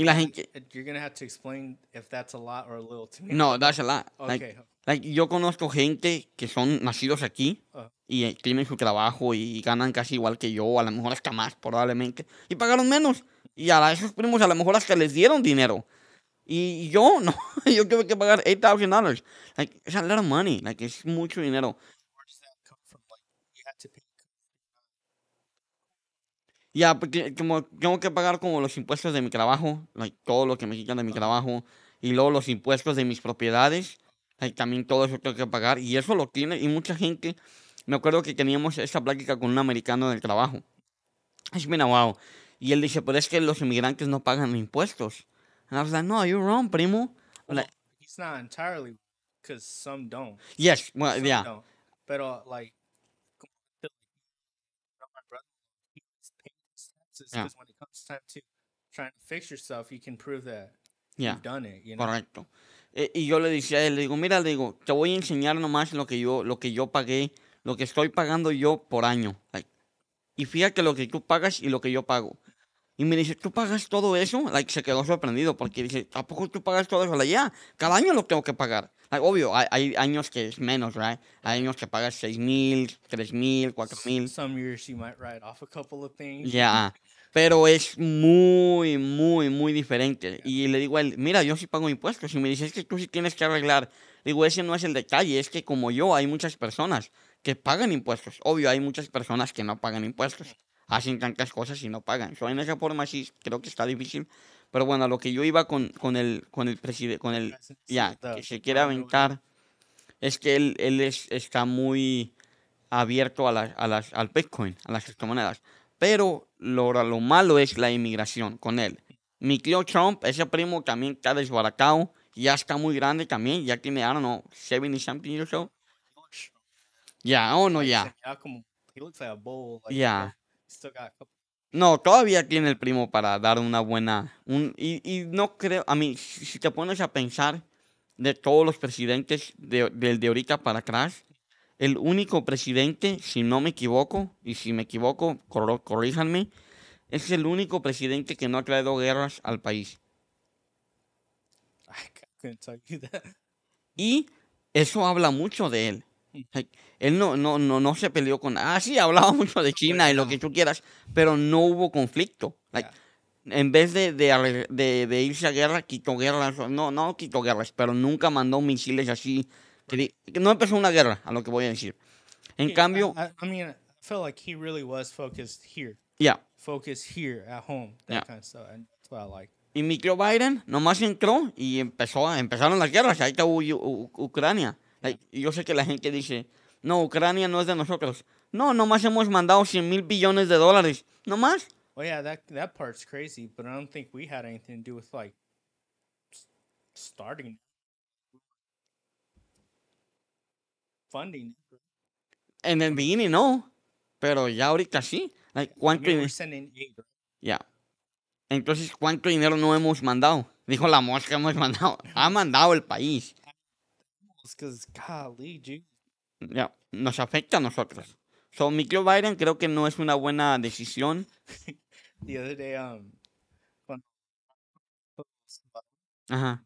y la gente, You're gonna have to explain if that's a lot or a little to me. no, that's a lot. Like, Okay. like, yo conozco gente que son nacidos aquí Ajá. y eh, tienen su trabajo y ganan casi igual que yo, a lo mejor hasta más probablemente, y pagaron menos. Y a esos primos a lo mejor hasta les dieron dinero. Y yo no, yo tuve que pagar $8,000. Like, it's a lot of money. Like, es mucho dinero. Where does that come from? Like you had to pay. Ya, porque como tengo que pagar como los impuestos de mi trabajo, like, todo lo que me quitan de mi trabajo, y luego los impuestos de mis propiedades, like, también todo eso tengo que pagar, y eso lo tiene, y mucha gente, me acuerdo que teníamos esta plática con un americano del trabajo, es been a while, y él dice, pero es que los inmigrantes no pagan impuestos. And I was like, no, you're wrong, primo. Like, He's not entirely because some don't. yes, well, Some yeah, don't. Uh, like, como te- you know, my brother, he's paying his taxes Yeah. because when it comes time to trying to fix yourself, you can prove that yeah. you've done it. You know. Correcto. Eh, y yo le decía a él, le digo, mira, le digo, te voy a enseñar nomás lo que yo, lo que yo pagué, lo que estoy pagando yo por año. Like, y fíjate lo que tú pagas y lo que yo pago. Y me dice, ¿tú pagas todo eso? Like, se quedó sorprendido porque dice, ¿a poco tú pagas todo eso? La ya, cada año lo tengo que pagar. Like, obvio, hay, hay años que es menos, right? Hay años que pagas seis mil, tres mil, cuatro mil. Some years you might write off a couple of things. Ya, pero es muy, muy, muy diferente. Y le digo a él, mira, yo sí pago impuestos. Y me dice, es que tú sí tienes que arreglar. Digo, ese no es el detalle, es que como yo, hay muchas personas que pagan impuestos. Obvio, hay muchas personas que no pagan impuestos. Hacen tantas cosas y no pagan. So, en esa forma sí creo que está difícil. Pero bueno, a lo que yo iba con, con el, con el presidente, con el, ya, the- que se the quiere aventar, es que él, él es, está muy abierto a, las, a las, al Bitcoin, a las criptomonedas. Pero lo, lo malo es la inmigración con él. Mi tío Trump, ese primo también está desbaratado, ya está muy grande también, ya tiene, I don't know, 70 something years old. Ya, oh no, ya. se mira como- he looks like a bull. Like, Yeah. He's still got a couple. No, todavía tiene el primo para dar una buena. Un, y, y no creo, a mí, si si te pones a pensar de todos los presidentes de, del de ahorita para atrás, el único presidente, si no me equivoco, y si me equivoco, corro- corríjanme, es el único presidente que no ha traído guerras al país. Y eso habla mucho de él. Like, él no, no, no, no se peleó con... Ah, sí, hablaba mucho de China y lo que tú quieras, pero no hubo conflicto. Like, en vez de, de, de- de irse a guerra, quitó guerras. No, no quitó guerras, pero nunca mandó misiles así. Que no empezó una guerra, a lo que voy a decir. En Yeah, cambio, I, I mean, I felt like he really was focused here, ya. focused here at home, that Yeah. kind of stuff, and that's what I like. Y mi tío Biden nomás entró y empezó, empezaron las guerras. Ahí está U- U- Ucrania. Like, yo sé que la gente dice, no, Ucrania no es de nosotros. No, nomás hemos mandado 100 mil billones de dólares. Nomás. Well, yeah, that that part's crazy, but I don't think we had anything to do with like starting funding. En el beginning no. Pero ya ahorita sí. Like, I ¿cuánto mean, dinero? Ya. Entonces, ¿cuánto dinero no hemos mandado? Dijo la mosca, hemos mandado. Ha mandado el país. Ya. Nos afecta a nosotros. So, mi tío Biden creo que no es una buena decisión. The other day, um, cuando- Ajá.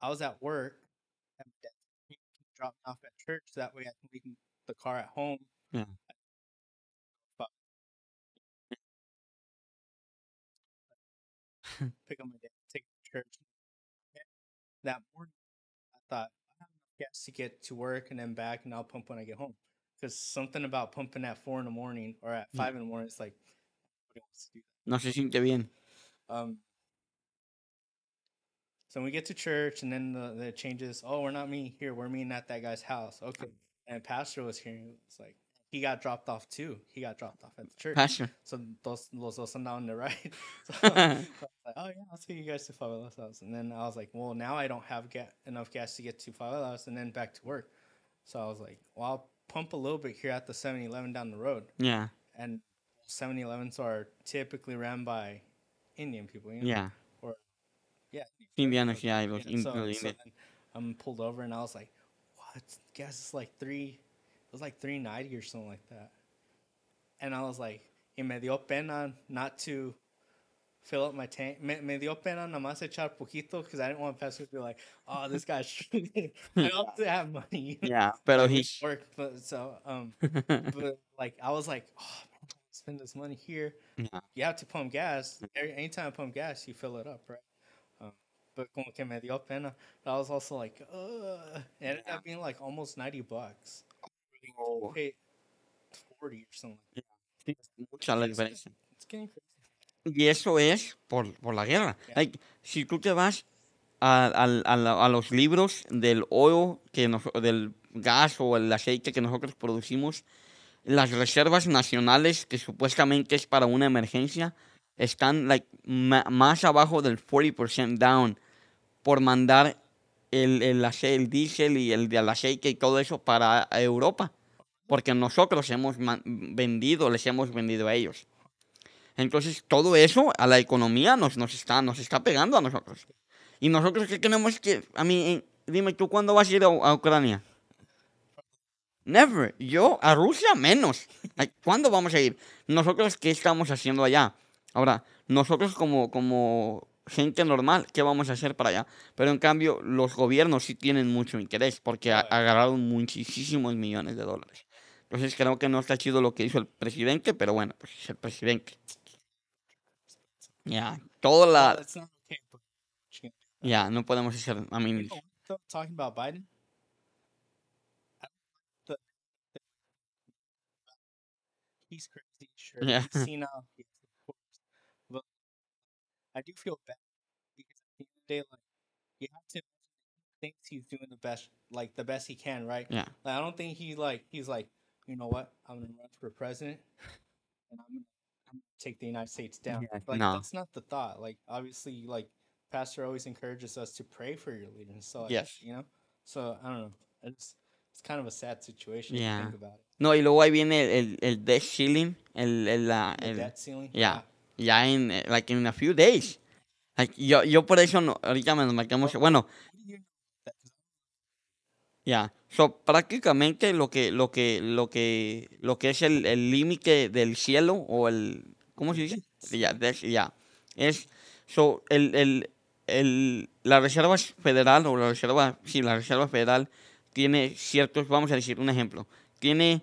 I was at work. And my dad he dropped me off at church. That way, I can leave the car at home. Yeah. But pick up my dad, take him to church. That morning, I thought I have enough gas to get to work and then back, and I'll pump when I get home. Because something about pumping at four in the morning or at Mm. five in the morning, it's like nobody wants to do that. No se siente bien. Um, so we get to church, and then the, the changes. Oh, we're not meeting here. We're meeting at that guy's house. Okay. And pastor was here. It's like he got dropped off too. He got dropped off at the church. Pastor. So those los dos andaban on the right. So, so I was like, oh yeah, I'll take you guys to Favela's house. And then I was like, well, now I don't have ga- enough gas to get to Favela's and then back to work. So I was like, well, I'll pump a little bit here at the 7-Eleven down the road. Yeah, And 7-Elevens are typically ran by Indian people. You know? yeah. Or yeah. Indianos, yeah, y los so, so I'm pulled over and I was like, "What? Gas is like three. It was like three ninety or something like that." And I was like, "Y me dio pena not to fill up my tank. Me, me dio pena nada más echar poquito because I didn't want Pastor to be like, oh, this guy's. I to have money. yeah, like, he's. work, but so um, but like I was like, oh, man, spend this money here yeah. you have to pump gas. Every, anytime I pump gas, you fill it up, right? But como que me dio pena. I was also like, uh, it ended up being like almost 90 bucks. Oh. Paid 40 or something. like Sí, mucha la that. diferencia. It's getting crazy. Y eso es por, por la guerra. Yeah. Like, si tú te vas a, a la- a los libros del oil, que nos- del gas o el aceite que nosotros producimos, las reservas nacionales, que supuestamente es para una emergencia, están like, más abajo del 40% down por mandar el, el, el diésel y el, del aceite y todo eso para Europa. Porque nosotros hemos vendido, les hemos vendido a ellos. Entonces, todo eso a la economía nos, nos, está, nos está pegando a nosotros. Y nosotros que tenemos que... A mí, eh, dime tú, ¿cuándo vas a ir a, a Ucrania? Never. Yo a Rusia menos. ¿Cuándo vamos a ir? Nosotros, ¿qué estamos haciendo allá? Ahora, nosotros como, como gente normal, ¿qué vamos a hacer para allá? Pero en cambio, los gobiernos sí tienen mucho interés porque agarraron muchísimos millones de dólares. Entonces creo que no está chido lo que hizo el presidente, pero bueno, pues es el presidente. Ya, toda Well, la... gonna Ya, no podemos hacer... I mean, talking about Biden, he's crazy, sure. Yeah. He's senile, I do feel bad because at the end of the day, like you have to think he's doing the best, like the best he can, right? yeah, Like I don't think he like he's like, you know what, I'm gonna run for president, and I'm gonna, I'm gonna take the United States down. Yeah, Like no. that's not the thought. Like obviously, like pastor always encourages us to pray for your leader so Yes. you know. So I don't know. It's it's kind of a sad situation Yeah. you think about it. No, y luego ahí viene el, el, el debt ceiling, el, el, la- The el- debt ceiling. ya, ya en, eh, like, in a few days. Like, yo, yo por eso, no, ahorita me marcamos, bueno, ya, so, prácticamente lo que, lo que, lo que, lo que es el el límite del cielo, o el, ¿cómo se dice? Ya, des- ya, es, so, el, el, el, la Reserva Federal, o la Reserva, sí, la Reserva Federal tiene ciertos, vamos a decir, un ejemplo, tiene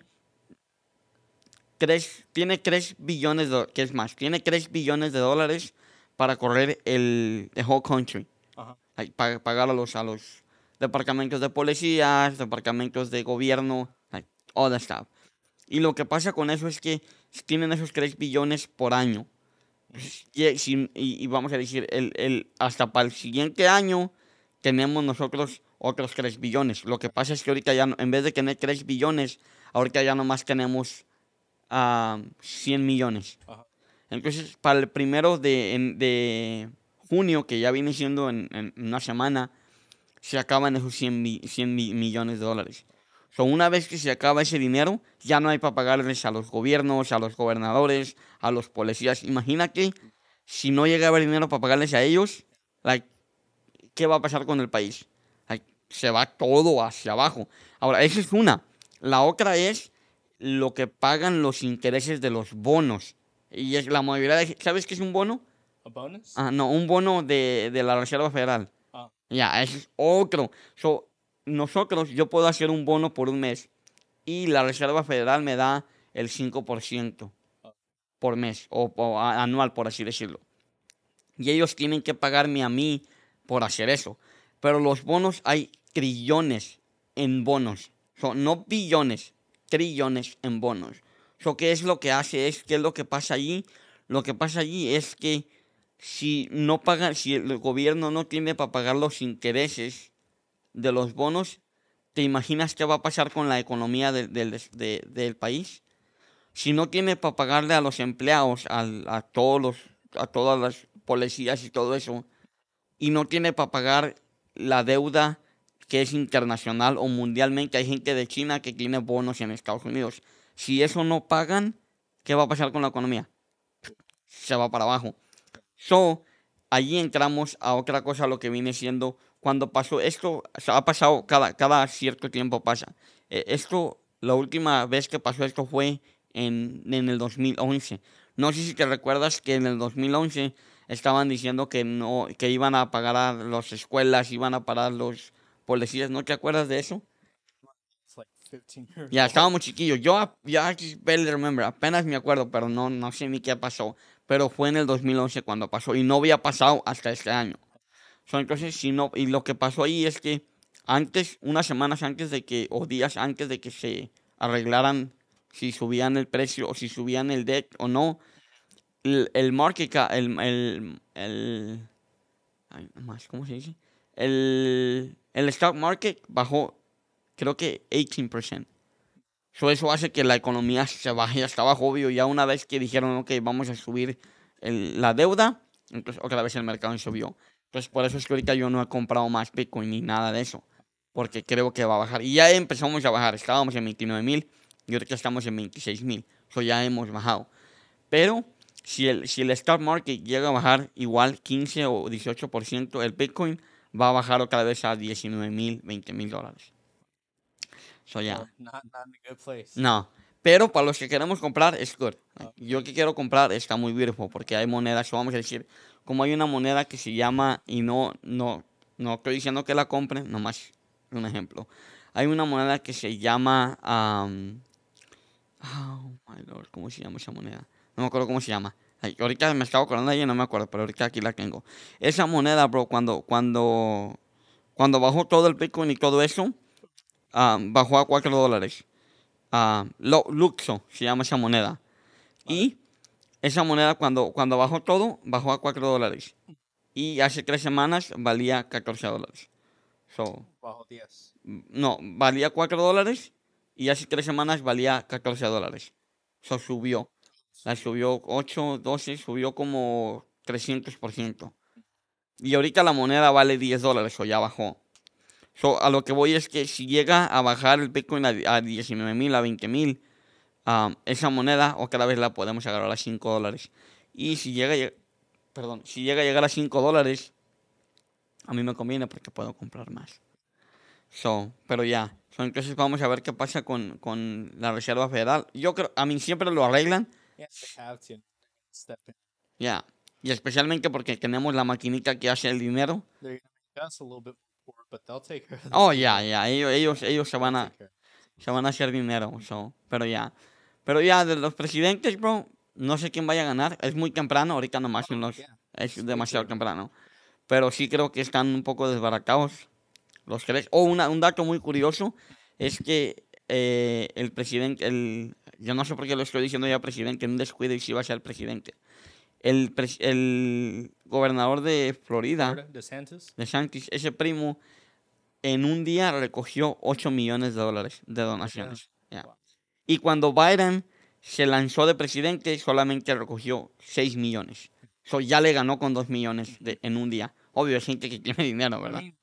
tres, tiene 3 billones, de, ¿qué es más? Tiene 3 billones de dólares para correr el the whole country. Ajá. Like, pa- pagar a los, a los departamentos de policías, departamentos de gobierno, like, all that stuff. Y lo que pasa con eso es que tienen esos 3 billones por año. Y, y- y vamos a decir, el, el, hasta para el siguiente año tenemos nosotros otros 3 billones. Lo que pasa es que ahorita ya, en vez de tener 3 billones, ahorita ya nomás tenemos ah, 100 millones. Ajá. Entonces, para el primero de, en- de junio, que ya viene siendo en, en una semana, se acaban esos 100, mi- 100 mi- millones de dólares. So, una vez que se acaba ese dinero, ya no hay para pagarles a los gobiernos, a los gobernadores, a los policías. Imagínate si no llega a haber dinero para pagarles a ellos, like, ¿qué va a pasar con el país? Like, se va todo hacia abajo. Ahora, esa es una. La otra es lo que pagan los intereses de los bonos. Y es la mayoría de... ¿Sabes qué es un bono? A bonus? Ah, no, un bono de, de la Reserva Federal. Ah. Ya, ese es otro. So, nosotros, yo puedo hacer un bono por un mes y la Reserva Federal me da el 5% Ah. por mes o, anual, por así decirlo. Y ellos tienen que pagarme a mí por hacer eso. Pero los bonos, hay trillones en bonos. So, no billones, trillones en bonos. So, ¿Qué es lo que hace? Es, ¿Qué es lo que pasa allí? Lo que pasa allí es que si no pagan, si el gobierno no tiene para pagar los intereses de los bonos, ¿te imaginas qué va a pasar con la economía del, de- del país? Si no tiene para pagarle a los empleados, al- a, todos los, a todas las policías y todo eso, y no tiene para pagar la deuda que es internacional o mundialmente, hay gente de China que tiene bonos en Estados Unidos. Si eso no pagan, ¿qué va a pasar con la economía? Se va para abajo. So, allí entramos a otra cosa, lo que viene siendo cuando pasó esto, o ha pasado cada, cada cierto tiempo pasa. Eh, esto, la última vez que pasó esto fue en, en el 2011. No sé si te recuerdas que en el 2011 estaban diciendo que no, que iban a pagar a las escuelas, iban a parar los policías. ¿No te acuerdas de eso? It's like 15 years. Ya estábamos chiquillos. Yo ya barely remember, apenas me acuerdo, pero no, no sé ni qué pasó. Pero fue en el 2011 cuando pasó y no había pasado hasta este año. So, entonces, si no, y lo que pasó ahí es que antes, unas semanas antes de que, o días antes de que se arreglaran si subían el precio o si subían el debt o no, el, el market, el, el, el, ¿cómo se dice? El, el stock market bajó, creo que 18%. So, eso hace que la economía se baje hasta abajo, obvio. Ya una vez que dijeron, ok, vamos a subir el- la deuda, entonces otra vez el mercado subió. Entonces, por eso es que ahorita yo no he comprado más Bitcoin ni nada de eso. Porque creo que va a bajar. Y ya empezamos a bajar. Estábamos en 29 mil y ahorita estamos en 26 mil. So, ya hemos bajado. Pero si el, si el stock market llega a bajar igual 15 o 18%, el Bitcoin va a bajar otra vez a 19 mil, 20 mil dólares. So, ya. So, not, not in a good place. No, pero para los que queremos comprar es good. Yo que quiero comprar está muy beautiful porque hay monedas, vamos a decir, como hay una moneda que se llama y no no no estoy diciendo que la compren, nomás un ejemplo. Hay una moneda que se llama um, oh my lord, ¿cómo se llama esa moneda? No me acuerdo cómo se llama. Ay, ahorita me estaba acordando ella, no me acuerdo, pero ahorita aquí la tengo. Esa moneda, bro, cuando cuando cuando bajó todo el Bitcoin y todo eso, ah, bajó a 4 dólares. Lo- Luxo se llama esa moneda. Y esa moneda cuando, cuando bajó todo, bajó a 4 dólares. Y hace tres semanas valía 14 dólares. So, Bajo 10. no, valía 4 dólares y hace tres semanas valía 14 dólares. So, subió. La subió 8, 12, subió como 300%. Y ahorita la moneda vale 10 dólares o ya bajó. So, a lo que voy es que si llega a bajar el Bitcoin a, a 19 mil, a 20 mil, um, esa moneda otra vez la podemos agarrar a 5 dólares. Y si llega, perdón, si llega a llegar a 5 dólares, a mí me conviene porque puedo comprar más. So, pero ya. So, entonces vamos a ver qué pasa con, con la Reserva Federal. Yo creo, a mí siempre lo arreglan. Yeah, they have to step in. Ya. Y especialmente porque tenemos la maquinita que hace el dinero. They're gonna make us a little bit more poor, but they'll take care of Oh, ya, ya. Ellos, ellos, ellos se van a, se van a hacer dinero. So, pero ya. Pero ya, de los presidentes, bro, no sé quién vaya a ganar. Es muy temprano. Ahorita nomás son los, yeah. es demasiado temprano. Pero sí creo que están un poco desbaratados los tres. O una- un dato muy curioso es que eh, el presidente, el, yo no sé por qué lo estoy diciendo ya presidente, en un descuido y si va a ser presidente. El, pres- el gobernador de Florida, DeSantis. de Santis, ese primo, en un día recogió 8 millones de dólares de donaciones. Ya. Wow. Y cuando Biden se lanzó de presidente, solamente recogió 6 millones. So, ya le ganó con 2 millones de- en un día. Obvio, es gente que tiene dinero, ¿verdad? mean,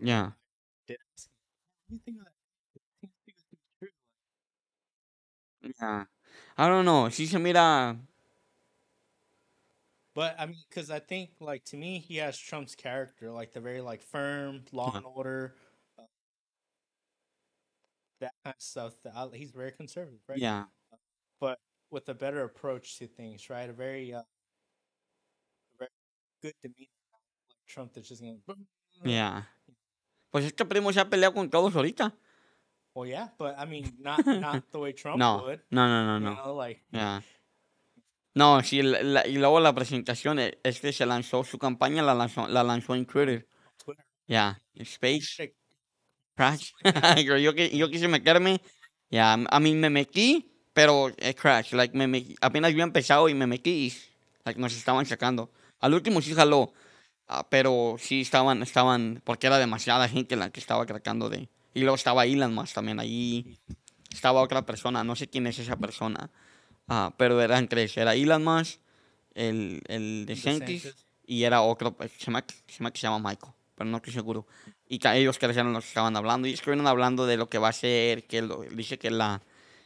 last what do you think of that? Seems to be true. ya. I don't know. Se mira. But I mean, because I think, like, to me, he has Trump's character, like the very like firm, law and order, uh, that kind of stuff. That I, he's very conservative, right? Ya. But with a better approach to things, right? A very, uh, very good demeanor, like Trump that's just gonna. Ya. Pues este primo se ha peleado con todos ahorita. Well, yeah, but I mean, not not the way Trump No. would. No, no, no, You no. know, like Ya. No, sí, la- la- y luego la presentación, eh, este se lanzó, su campaña la lanzó, la lanzó en Twitter. Twitter. Ya. Space. Crash. Yo- yo, yo quise meterme. Ya, a mí me metí, pero eh, crash. Like, me, me- apenas había empezado y me metí y like, nos estaban sacando. Al último sí jaló. Ah, pero sí estaban, estaban, porque era demasiada gente la que estaba tratando de... Y luego estaba Elon Musk también allí. Estaba otra persona, no sé quién es esa persona. Ah, pero eran tres. Era Elon Musk, el, el DeSantis, DeSantis. y era otro, pues, se me, se me- que se llama Michael, pero no estoy seguro. Y que ellos que eran los que estaban hablando. Y estuvieron hablando de lo que va a ser, que lo- dice que la,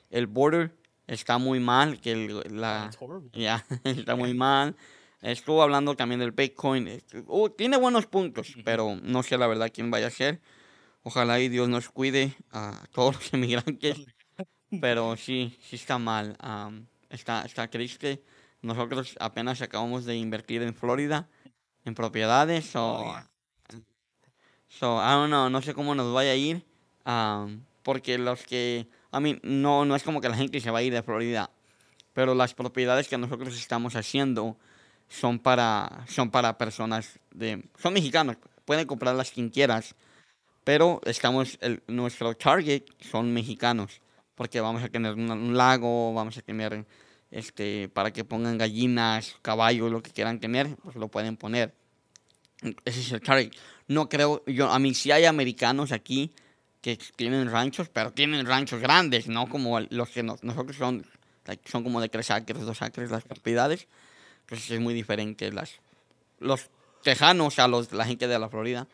el border está muy mal, que el- la... Ya, está muy mal. Estuvo hablando también del Bitcoin. Estu- uh, tiene buenos puntos, pero no sé la verdad quién vaya a ser. Ojalá y Dios nos cuide a todos los inmigrantes. Pero sí, sí está mal. está, está triste. Nosotros apenas acabamos de invertir en Florida, en propiedades. So, Oh, so, I don't know, no sé cómo nos vaya a ir. porque los que, I mean, no, no es como que la gente se va a ir de Florida. Pero las propiedades que nosotros estamos haciendo son para, son para personas de, son mexicanos. Pueden comprarlas quien quieras. Pero estamos, el- nuestro target son mexicanos. Porque vamos a tener un, un lago, vamos a tener, este, para que pongan gallinas, caballos, lo que quieran tener, pues lo pueden poner. Ese es el target. No creo, yo, a mí sí hay americanos aquí que tienen ranchos, pero tienen ranchos grandes, no como los que nos- nosotros son, son como de tres acres, dos acres las propiedades. Entonces es muy diferente las, los tejanos a los, la gente de la Florida.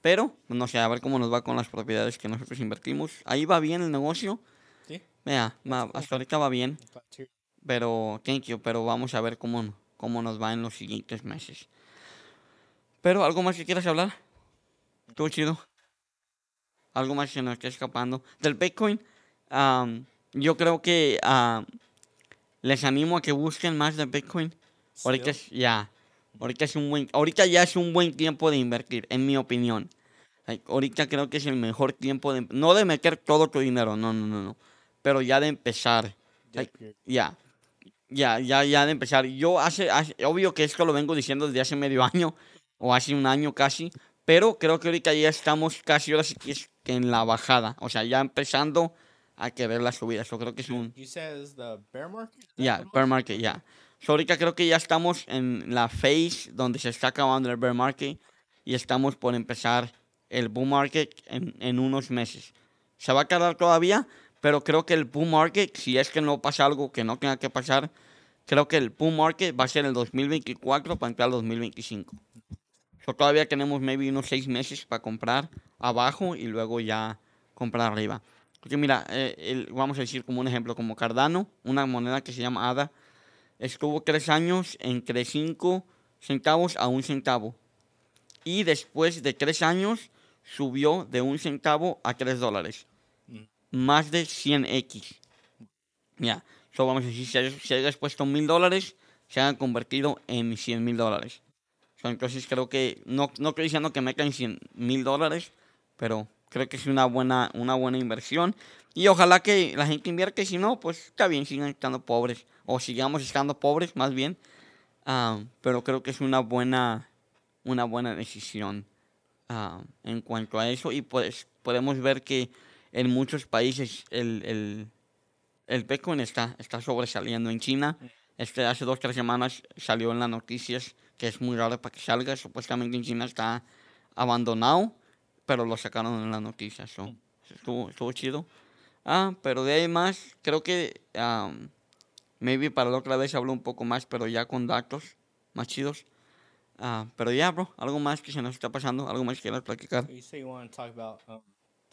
Pero, no sé, a ver cómo nos va con las propiedades que nosotros invertimos. Ahí va bien el negocio. Sí. Vea, va- hasta ahorita va bien. Pero, thank you, pero vamos a ver cómo, cómo nos va en los siguientes meses. Pero, ¿algo más que quieras hablar? Estuvo chido. Algo más que nos esté escapando. Del Bitcoin, am, yo creo que am, les animo a que busquen más de Bitcoin. Ahorita es, ya, ahorita es un buen, ahorita ya es un buen tiempo de invertir, en mi opinión. Like, ahorita creo que es el mejor tiempo de, no de meter todo tu dinero, no, no, no, no, pero ya de empezar. Ya, ya, ya, ya de empezar. Yo hace, hace- obvio que esto lo vengo diciendo desde hace medio año o hace un año casi, pero creo que ahorita ya estamos casi ahora sí que que en la bajada, o sea, ya empezando a querer la subida. Yo creo que es un, You said the bear market? It bear market, ya. So, ahorita creo que ya estamos en la phase donde se está acabando el bear market y estamos por empezar el bull market en, en unos meses. Se va a quedar todavía, pero creo que el bull market, si es que no pasa algo que no tenga que pasar, creo que el bull market va a ser el 2024 para entrar al 2025. So, todavía tenemos maybe unos seis meses para comprar abajo y luego ya comprar arriba. Porque mira, eh, el- vamos a decir como un ejemplo, como Cardano, una moneda que se llama ADA, estuvo tres años entre 5 centavos a un centavo. Y después de tres años subió de un centavo a 3 dólares. Mm. Más de 100x. Ya, so vamos a decir, si hayas, si hayas puesto mil dólares, se han convertido en 100 mil dólares. So, entonces creo que, no, no estoy diciendo que metan 100 mil dólares, pero creo que es una buena, una buena inversión. Y ojalá que la gente invierta, y si no, pues está bien, sigan estando pobres. O sigamos estando pobres, más bien. Ah, pero creo que es una buena, una buena decisión ah, en cuanto a eso. Y pues podemos ver que en muchos países el, el, el Bitcoin está, está sobresaliendo. En China, este, hace dos tres semanas salió en las noticias que es muy raro para que salga. Supuestamente en China está abandonado, pero lo sacaron en las noticias. so, estuvo, estuvo chido. Ah, pero de ahí más, creo que am, maybe para la otra vez hablo un poco más, pero ya con datos más chidos. Ah, pero ya, bro, algo más que se nos está pasando, algo más que quieras platicar. You say you want to talk about um,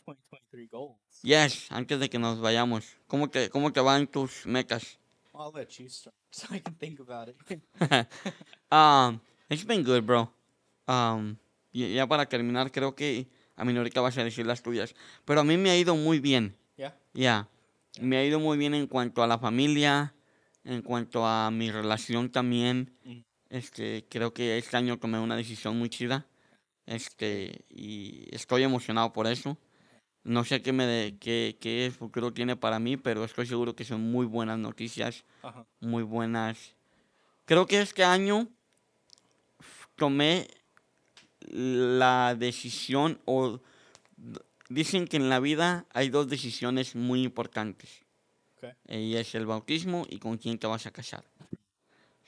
2023 goals. Yes, antes de que nos vayamos, ¿cómo te, cómo te van tus metas? I'll let you start so I can think about it. um, it's been good, bro. Um, y ya para terminar, creo que a mí ahorita vas a decir las tuyas, pero a mí me ha ido muy bien. yeah. Ya, me ha ido muy bien en cuanto a la familia, en cuanto a mi relación también. Mm. Este, creo que este año tomé una decisión muy chida. Este, y estoy emocionado por eso. No sé qué me de, qué, qué futuro tiene para mí, pero estoy seguro que son muy buenas noticias, muy buenas. Creo que este año tomé la decisión o dicen que en la vida hay dos decisiones muy importantes. Okay. Y es el bautismo y con quién te vas a casar.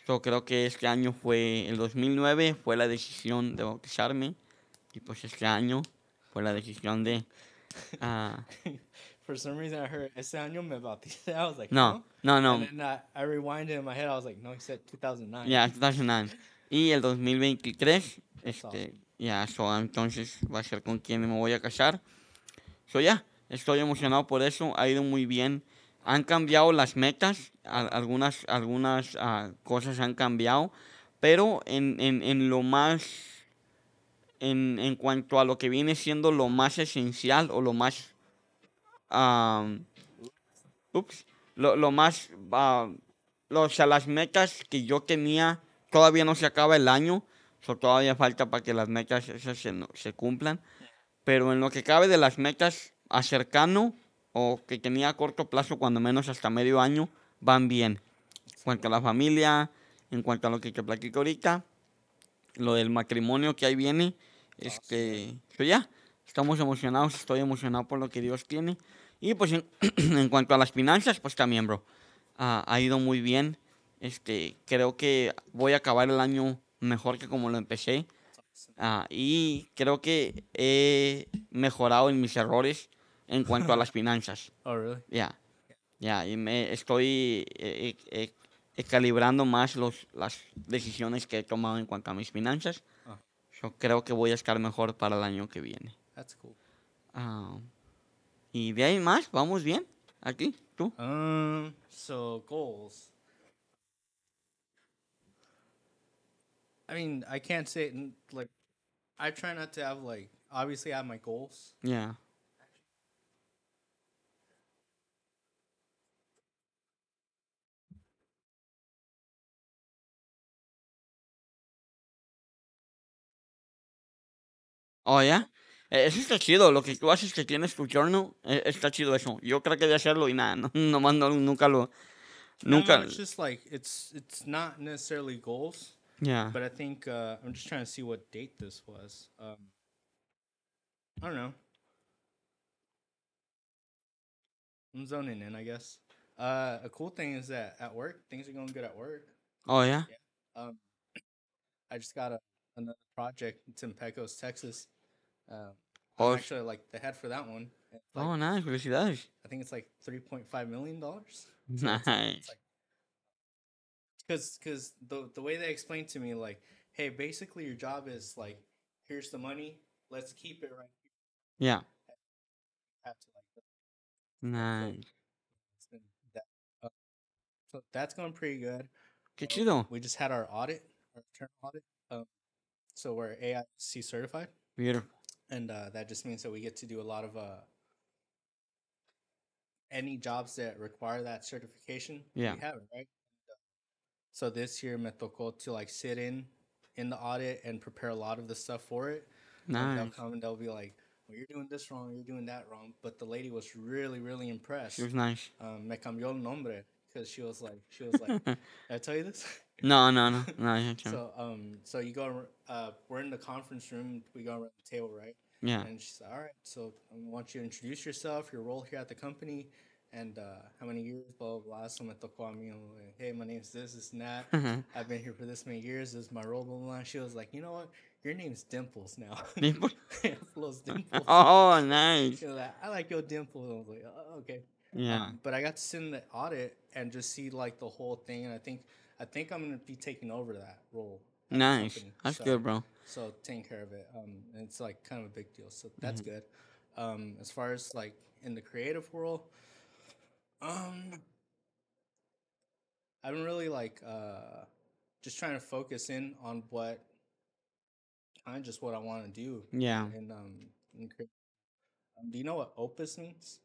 Yo creo que este año fue, el 2009 fue la decisión de bautizarme. Y pues este año fue la decisión de... ah, For some reason, I heard ese año me bauticé. I was like, no, no, no. And then I, I rewinded in my head. I was like, no, he said 2009. Ya, 2009. Y el 2023, este, awesome. ya, so, entonces va a ser con quien me voy a casar. So, ya, estoy emocionado por eso, ha ido muy bien. Han cambiado las metas, algunas, algunas ah, cosas han cambiado, pero en, en, lo más, en, en cuanto a lo que viene siendo lo más esencial o lo más, ups, lo, lo más, ah, lo- o sea, las metas que yo tenía, todavía no se acaba el año, so todavía falta para que las metas se, se cumplan. Pero en lo que cabe de las metas a cercano o que tenía a corto plazo, cuando menos hasta medio año, van bien. En cuanto a la familia, en cuanto a lo que te platico ahorita, lo del matrimonio que ahí viene, este, pues ya, estamos emocionados, estoy emocionado por lo que Dios tiene. Y pues en, en cuanto a las finanzas, pues también, bro, ha ido muy bien. Este, creo que voy a acabar el año mejor que como lo empecé. Ah, y creo que he mejorado en mis errores en cuanto a las finanzas. Oh, really? Ya, ya, y me estoy eh, eh, eh, eh, calibrando más los, las decisiones que he tomado en cuanto a mis finanzas. Ah. Yo creo que voy a estar mejor para el año que viene. That's cool. Ah, y de ahí más, vamos bien. Aquí, tú. Um. So goals. I mean, I can't say it in, like. I try not to have like. Obviously, I have my goals. Ya. Oh, ya. Eh, Eso está chido, lo que tú haces que tienes tu journal, está chido eso. Yo creo que de hacerlo y nada, no, no, nunca lo, No, nunca, it's just like it's it's not necessarily goals, ya. but I think uh, I'm just trying to see what date this was. Um. I don't know. I'm zoning in, I guess. Uh, a cool thing is that at work, things are going good at work. Oh, yeah. Um, I just got a, another project. It's in Pecos, Texas. Uh, Oh, actually like the head for that one. Like, oh, nice, felicidades. I think it's like three point five million dollars. Nice. Because because the the way they explained to me like, hey, basically your job is like, here's the money. Let's keep it right here. Ya, Have to like nice. it's that. Uh, so that's going pretty good. Qué Uh, chido. We just had our audit, our internal audit. Um, so we're AIC certified. Beautiful. And uh, that just means that we get to do a lot of uh, any jobs that require that certification. Yeah. we have it right. So this year, me tocó to like sit in in the audit and prepare a lot of the stuff for it. And they'll Nice. come and they'll be like, "Well, you're doing this wrong. You're doing that wrong." But the lady was really, really impressed. She was nice. Um, me cambió el nombre because she was like, she was like, "Did I tell you this?" No, no, no. no so um, so you go, uh, we're in the conference room. We go around the table, right? Yeah. And she's like, all right, so I want you to introduce yourself, your role here at the company, and uh, how many years, blah, blah, blah. So me tocó a mí, I'm like, hey, my name's this, this, and that. Ujú. I've been here for this many years. This is my role, blah, blah, blah. She was like, you know what? Your name's Dimples now. Dimples? Dimples. Oh, nice. Like, I like your dimples. I was like, oh, okay. Yeah. Um, but I got to sit in the audit and just see like the whole thing, and I think I think I'm gonna be taking over that role. Nice. company. That's So- good, bro. so taking care of it um and it's like kind of a big deal so that's Mm-hmm. good um as far as like in the creative world um i've been really like uh just trying to focus in on what kind of just what i want to do Yeah. and um, in um do you know what opus means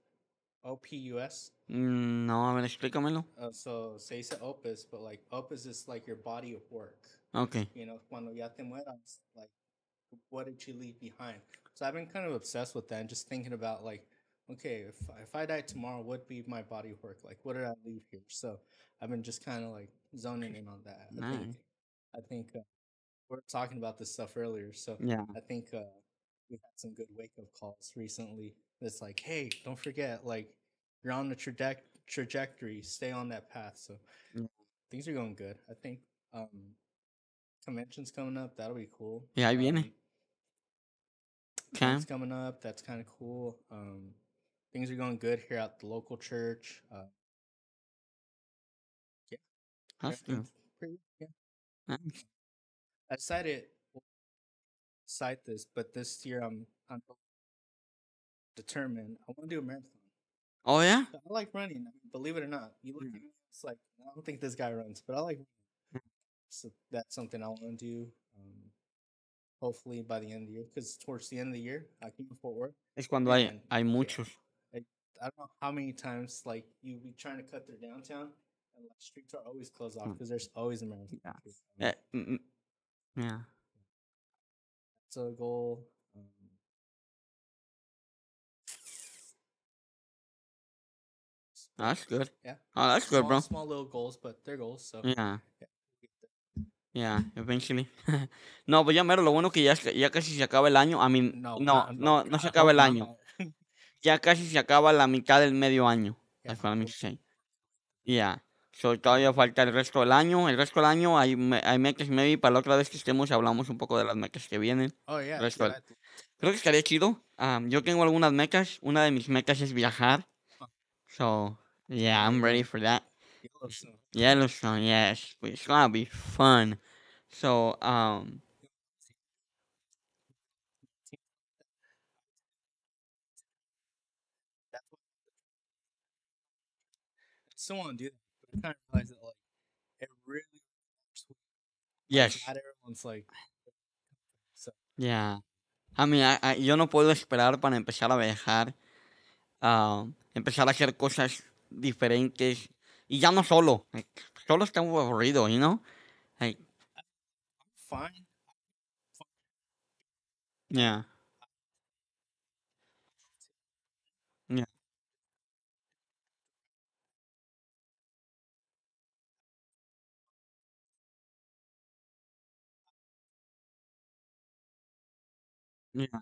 o-p-u-s Mm, No, a ver, explícamelo. uh, so se dice opus but like opus is like your body of work Ok. you know, cuando ya te mueras, like, what did you leave behind? So I've been kind of obsessed with that and just thinking about, like, okay, if, if I die tomorrow, what would be my body of work? Like, what did I leave here? So I've been just kind of like zoning in on that. I think. I think uh, we are talking about this stuff earlier. So Ya. I think uh, we had some good wake up calls recently. It's like, hey, don't forget, like, you're on the traje- trajectory, stay on that path. So Yeah. things are going good. I think Um, conventions coming up. That'll be cool. Yeah, viene. Um, Okay. Coming up. That's kind of cool. Um, things are going good here at the local church. Uh, good. everything's pretty- yeah. Nice. I decided cite this, but this year I'm I'm determined. I want to do a marathon. Oh, yeah? I like running. Believe it or not, you look at it's like I don't think this guy runs, but I like. running. So that's something I want to do. Um, hopefully by the end of the year, because towards the end of the year, I can Fort Worth. Es cuando hay, hay muchos. I don't know how many times like you be trying to cut through downtown, and like streets are always closed off Mm. because there's always a marathon. Yeah. Eh, mm, mm. Yeah. That's a goal. Um, That's good. Yeah. Oh, that's good, small, bro. Small little goals, but they're goals. So Yeah. yeah. Yeah, eventually. no, pues ya mero, lo bueno que ya, ya casi se acaba el año. I mean, no, no, no, no se acaba el año. Ya casi se acaba la mitad del medio año. Yeah, That's what I mean hope- to say. Yeah. So, todavía falta el resto del año. El resto del año hay, hay metas, maybe para la otra vez que estemos hablamos un poco de las metas que vienen. Oh yeah. resto dude, del- Creo que estaría chido. Um, yo tengo algunas metas. Una de mis metas es viajar. Ah. So, yeah, I'm ready for that. Yellowstone. Yellowstone, yes. but It's gonna be fun. So, um. I still want to do that, but I kind of realize that like it really. yes. Not everyone's like. So Yeah. I mean, I- I- yo no puedo esperar para empezar a viajar, ah, empezar a hacer cosas diferentes y ya no solo. like, solo está muy aburrido, you know? Like, fine. yeah. Yeah. Yeah.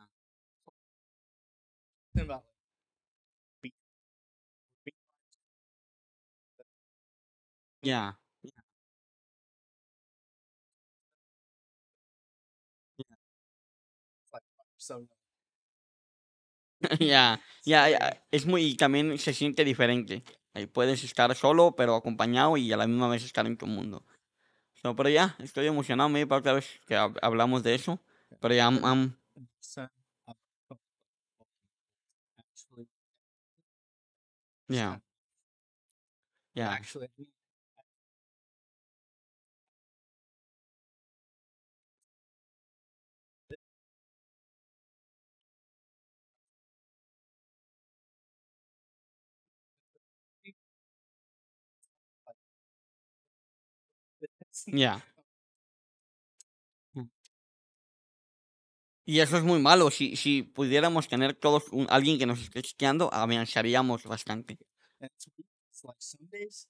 Yeah. like so. Yeah. Yeah, scary. yeah, es muy, y también se siente diferente. Ahí puedes estar solo, pero acompañado y a la misma vez estar en tu mundo. So, pero ya, estoy emocionado, maybe para otra vez que hab- hablamos de eso. Pero ya, I'm- Son, uh, actually, yeah, yeah, actually, yeah. Mm. Y eso es muy malo. Si, si pudiéramos tener todos un- alguien que nos esté chequeando, avanzaríamos bastante. and it's,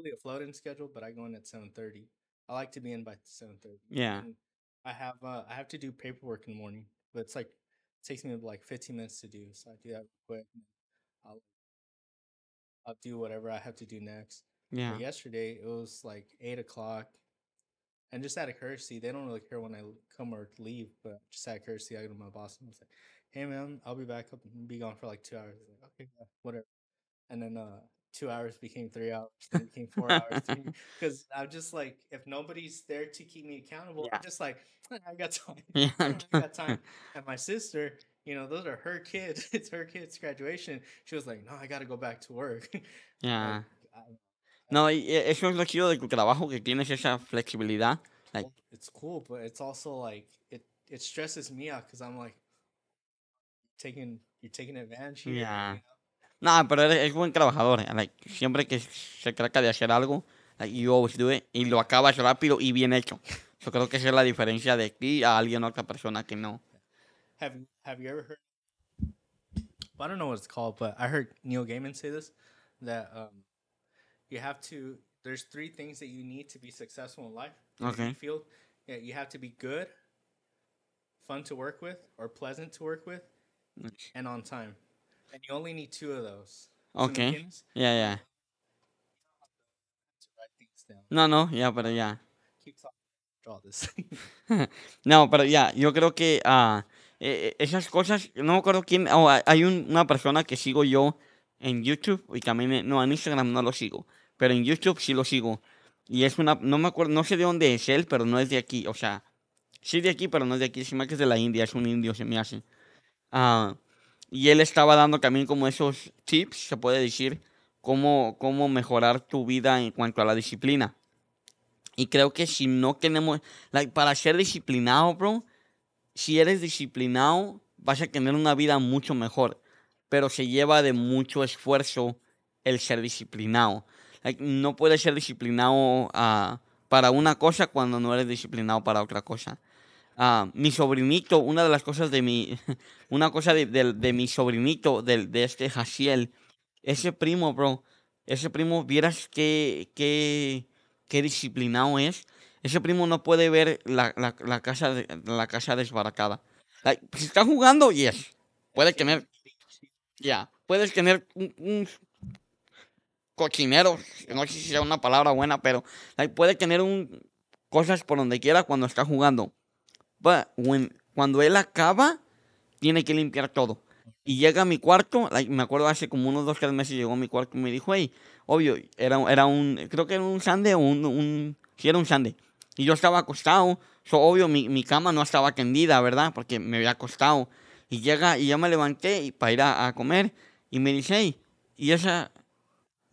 really a floating schedule, but I go in at seven thirty. I like to be in by seven thirty. yeah, I have uh, I have to do paperwork in the morning, but it's like it takes me like fifteen minutes to do, so I do that real quick. and I'll I'll do whatever I have to do next. yeah, But yesterday it was like eight o'clock, and just out of courtesy, they don't really care when I come or leave, but just out of courtesy, I go to my boss and I was like, "Hey man, I'll be back up and be gone for like two hours." Like, okay, yeah, whatever. And then uh, two hours became three hours, then became four hours. Because I'm just like, if nobody's there to keep me accountable, Yeah. I'm just like, I got time. yeah. I got time. And my sister, you know, those are her kids. It's her kids' graduation. She was like, "No, I got to go back to work." yeah. Like, I- No, y y eso es lo chido de tu trabajo, que tienes esa flexibilidad. Like, it's cool, but it's also like it it stresses me out because I'm like taking you're taking advantage here. Yeah. you know? No, pero eres, es buen trabajador. eh, Like, siempre que se trata de hacer algo, like, you always do it, y lo acabas rápido y bien hecho. Yo creo que esa es la diferencia de ti a alguien, otra persona que no. Have have you ever heard well, I don't know what it's called, but I heard Neil Gaiman say this that um, you have to. There's three things that you need to be successful in life. in Okay. Field. Yeah, you have to be good, fun to work with, or pleasant to work with, and on time. And you only need two of those. Okay. Yeah, yeah. No, no, ya, pero ya. This. No, pero ya, yo creo que eh, esas cosas, no me acuerdo quién, oh, hay- un- una persona que sigo yo en YouTube y me- no, en Instagram no lo sigo, pero en YouTube sí lo sigo. Y es una, no me acuerdo, no sé de dónde es él, pero no es de aquí, o sea, sí de aquí, pero no es de aquí, se me que es de la India, es un indio, se me hace. Ah, y él estaba dando también como esos tips, se puede decir, cómo, cómo mejorar tu vida en cuanto a la disciplina. Y creo que si no tenemos, like, para ser disciplinado, bro, si eres disciplinado, vas a tener una vida mucho mejor. Pero se lleva de mucho esfuerzo el ser disciplinado. No puedes ser disciplinado ah, para una cosa cuando no eres disciplinado para otra cosa. Ah, mi sobrinito, una de las cosas de mi, una cosa de, de- de mi sobrinito, del- de, este Jaciel, ese primo, bro, ese primo, vieras qué, qué, qué disciplinado es. Ese primo no puede ver la, la, casa, de- la casa desbaracada. Like, si está jugando, yes. Puede tener, ya, puedes tener un, un cochinero, no sé si sea una palabra buena, pero like, puede tener un, cosas por donde quiera cuando está jugando. When- cuando él acaba, tiene que limpiar todo. Y llega a mi cuarto, like, me acuerdo hace como unos dos, tres meses llegó a mi cuarto y me dijo, hey, obvio, era, era un, creo que era un sande o un, un, sí era un sande. Y yo estaba acostado, so, obvio, mi, mi cama no estaba tendida, ¿verdad? Porque me había acostado. Y llega, y ya me levanté y para ir a, a comer, y me dice, hey, ¿y esa,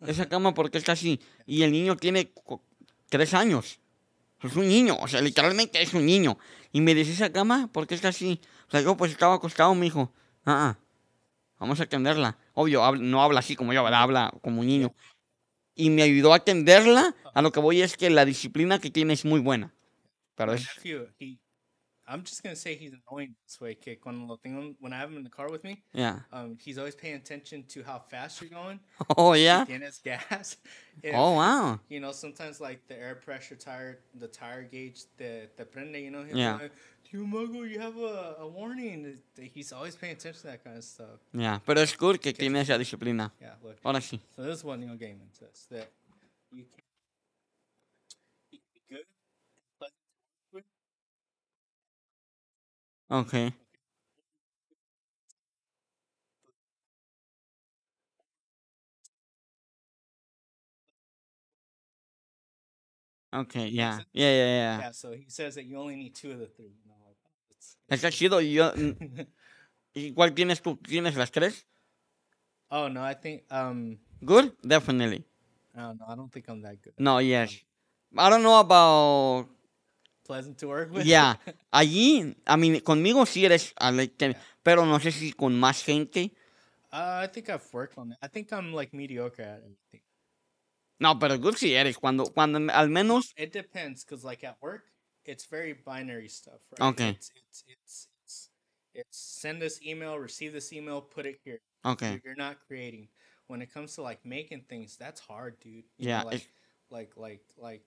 esa cama por qué está así? Y el niño tiene tres años. Es un niño, o sea, literalmente es un niño. Y me dice, ¿esa cama por qué está así? O sea, yo pues estaba acostado, me dijo, ah, ah, vamos a atenderla. Obvio, no habla así como yo, ¿verdad? Habla como un niño. Y me ayudó a atenderla. A lo que voy es que la disciplina que tiene es muy buena. Pero es, I'm just gonna say he's annoying this way. Que cuando lo tengo, when I have him in the car with me, yeah. um, he's always paying attention to how fast you're going. Oh, yeah. Tienes gas. If, Oh, wow. You know, sometimes like the air pressure tire, the tire gauge, the the prende, you know, he'll Yeah. like, Tío Mago, you have a, a warning. He's always paying attention to that kind of stuff. Yeah. Pero es cool que tiene esa disciplina. Yeah, look. Ahora sí. So this is what Neil Gaiman says that you you can be good, pleasant to work with, Ok. Ok, ya. yeah. Ya, ya, ya. Yeah, so he says that you only need two of the three. You know, like, Está chido. y Yo, mm, ¿Y cuál tienes tú? ¿Tienes las tres? oh no, I think um Good? Definitely. I don't know. I don't think I'm that good. No, yes. I don't know about... Pleasant to work with. Yeah. Allí, I mean, conmigo sí eres... I like them, Pero no sé si con más gente. uh, I think I've worked on it. I think I'm like mediocre at everything. No, pero good sí eres. Cuando, cuando al menos... It depends, cause like at work, it's very binary stuff, right? Okay. It's it's it's it's, it's send this email, receive this email, put it here. Ok. You're- You're not creating. When it comes to like making things, that's hard, dude. You Yeah, know, like, like like like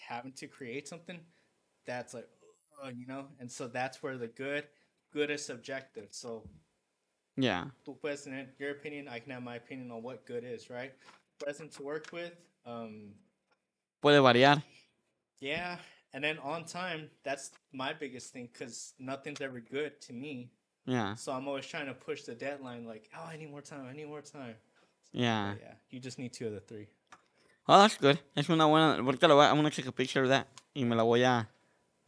having to create something, that's like, uh, you know, and so that's where the good, good is subjective. So, Yeah. tú puedes tener your opinion, I can have my opinion on what good is, right? Pleasant to work with, um, Puede variar. yeah, and then on time. That's my biggest thing because nothing's ever good to me. Yeah. So I'm always trying to push the deadline. Like, oh, I need more time. I need more time. Yeah. But yeah, you just need two of the three. Oh, that's good. Es una buena. Ahorita lo voy a. I'm gonna take a picture of that. Y me la voy a.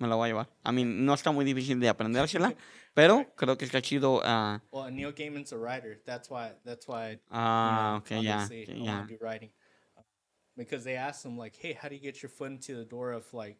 Me la voy a llevar. I mean, no está muy difícil de aprendérsela. pero creo que está chido. ah, Well, Neil Gaiman's a writer. That's why. That's why. Ah, know, okay, yeah. okay, yeah. do writing Uh, because they asked him like, "Hey, how do you get your foot into the door of like,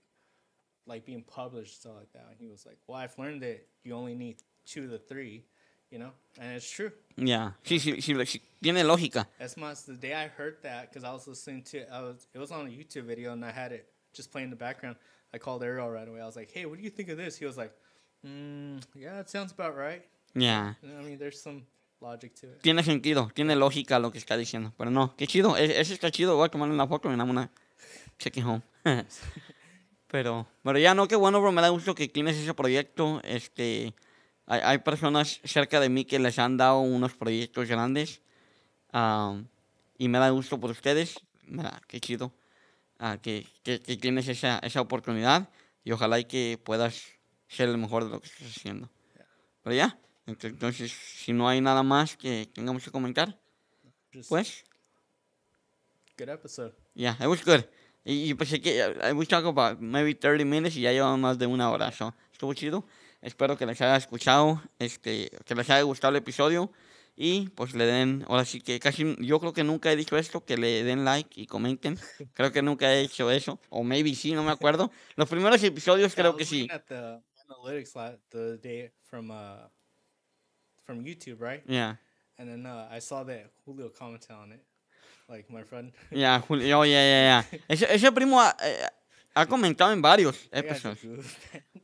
like being published stuff like that?" And he was like, "Well, I've learned that you only need two of the three, you know, and it's true." Yeah. Sí, sí, sí, sí, Tiene lógica. As much the day I heard that, because I was listening to, I was it was on a YouTube video and I had it just playing in the background. I called Ariel right away. I was like, "Hey, what do you think of this?" He was like, mm, "Yeah, it sounds about right." Yeah. I mean, there's some logic to it. tiene sentido, tiene lógica lo que está diciendo. Pero no, qué chido, e- ese está chido. Voy a tomarle una foto y me una check it home. pero, pero ya no, qué bueno, bro. Me da gusto que tienes ese proyecto. Este, hay, hay personas cerca de mí que les han dado unos proyectos grandes. am, y me da gusto por ustedes. Me da, qué chido. Que, que, que tienes esa, esa oportunidad. Y ojalá y que puedas ser el mejor de lo que estás haciendo. Pero ya, ent- entonces, si no hay nada más que tengamos que comentar, Just pues, good episode. yeah, it was good. Y, y pensé que we talk about maybe 30 minutes y ya llevamos más de una hora. So, estuvo chido. Espero que les haya escuchado, este, que les haya gustado el episodio. Y pues le den, ahora sí que casi, yo creo que nunca he dicho esto, que le den like y comenten. Creo que nunca he hecho eso. O maybe sí, no me acuerdo. Los primeros episodios Yeah, creo que sí. analytics the day from uh from YouTube, right? Yeah. And then uh, I saw that Julio commented on it, like my friend. Julio, oh. Ese, ese primo ha, eh, ha comentado en varios episodios.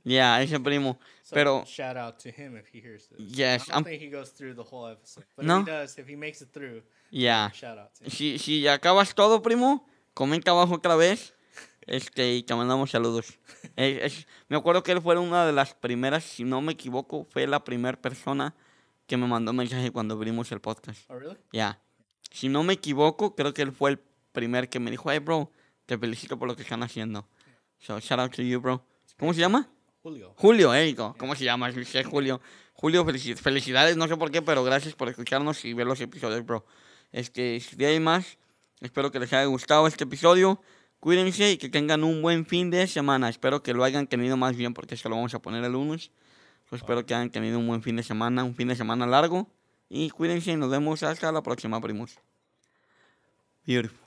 Ya, ese primo. So Pero, shout out to him if he hears this. Yes, I don't I'm- think he goes through the whole episode, but No? if he does, if he makes it through, ya. shout out to him. Si, si acabas todo, primo, comenta abajo otra vez. Este, y te mandamos saludos. Es- es- me acuerdo que él fue una de las primeras, si no me equivoco, fue la primera persona que me mandó mensaje cuando abrimos el podcast. Oh really? Ya. Si no me equivoco, creo que él fue el primer que me dijo, hey, bro, te felicito por lo que están haciendo. So, shout out to you, bro. ¿Cómo se llama? Julio. Julio, eh, ¿cómo se llama? Sí, Julio. Julio, felici- felicidades, no sé por qué, pero gracias por escucharnos y ver los episodios, bro. Este, si hay más, espero que les haya gustado este episodio. Cuídense y que tengan un buen fin de semana. Espero que lo hayan tenido más bien porque se lo vamos a poner el lunes. So, espero que hayan tenido un buen fin de semana, un fin de semana largo. Y cuídense y nos vemos hasta la próxima, primos. Beautiful.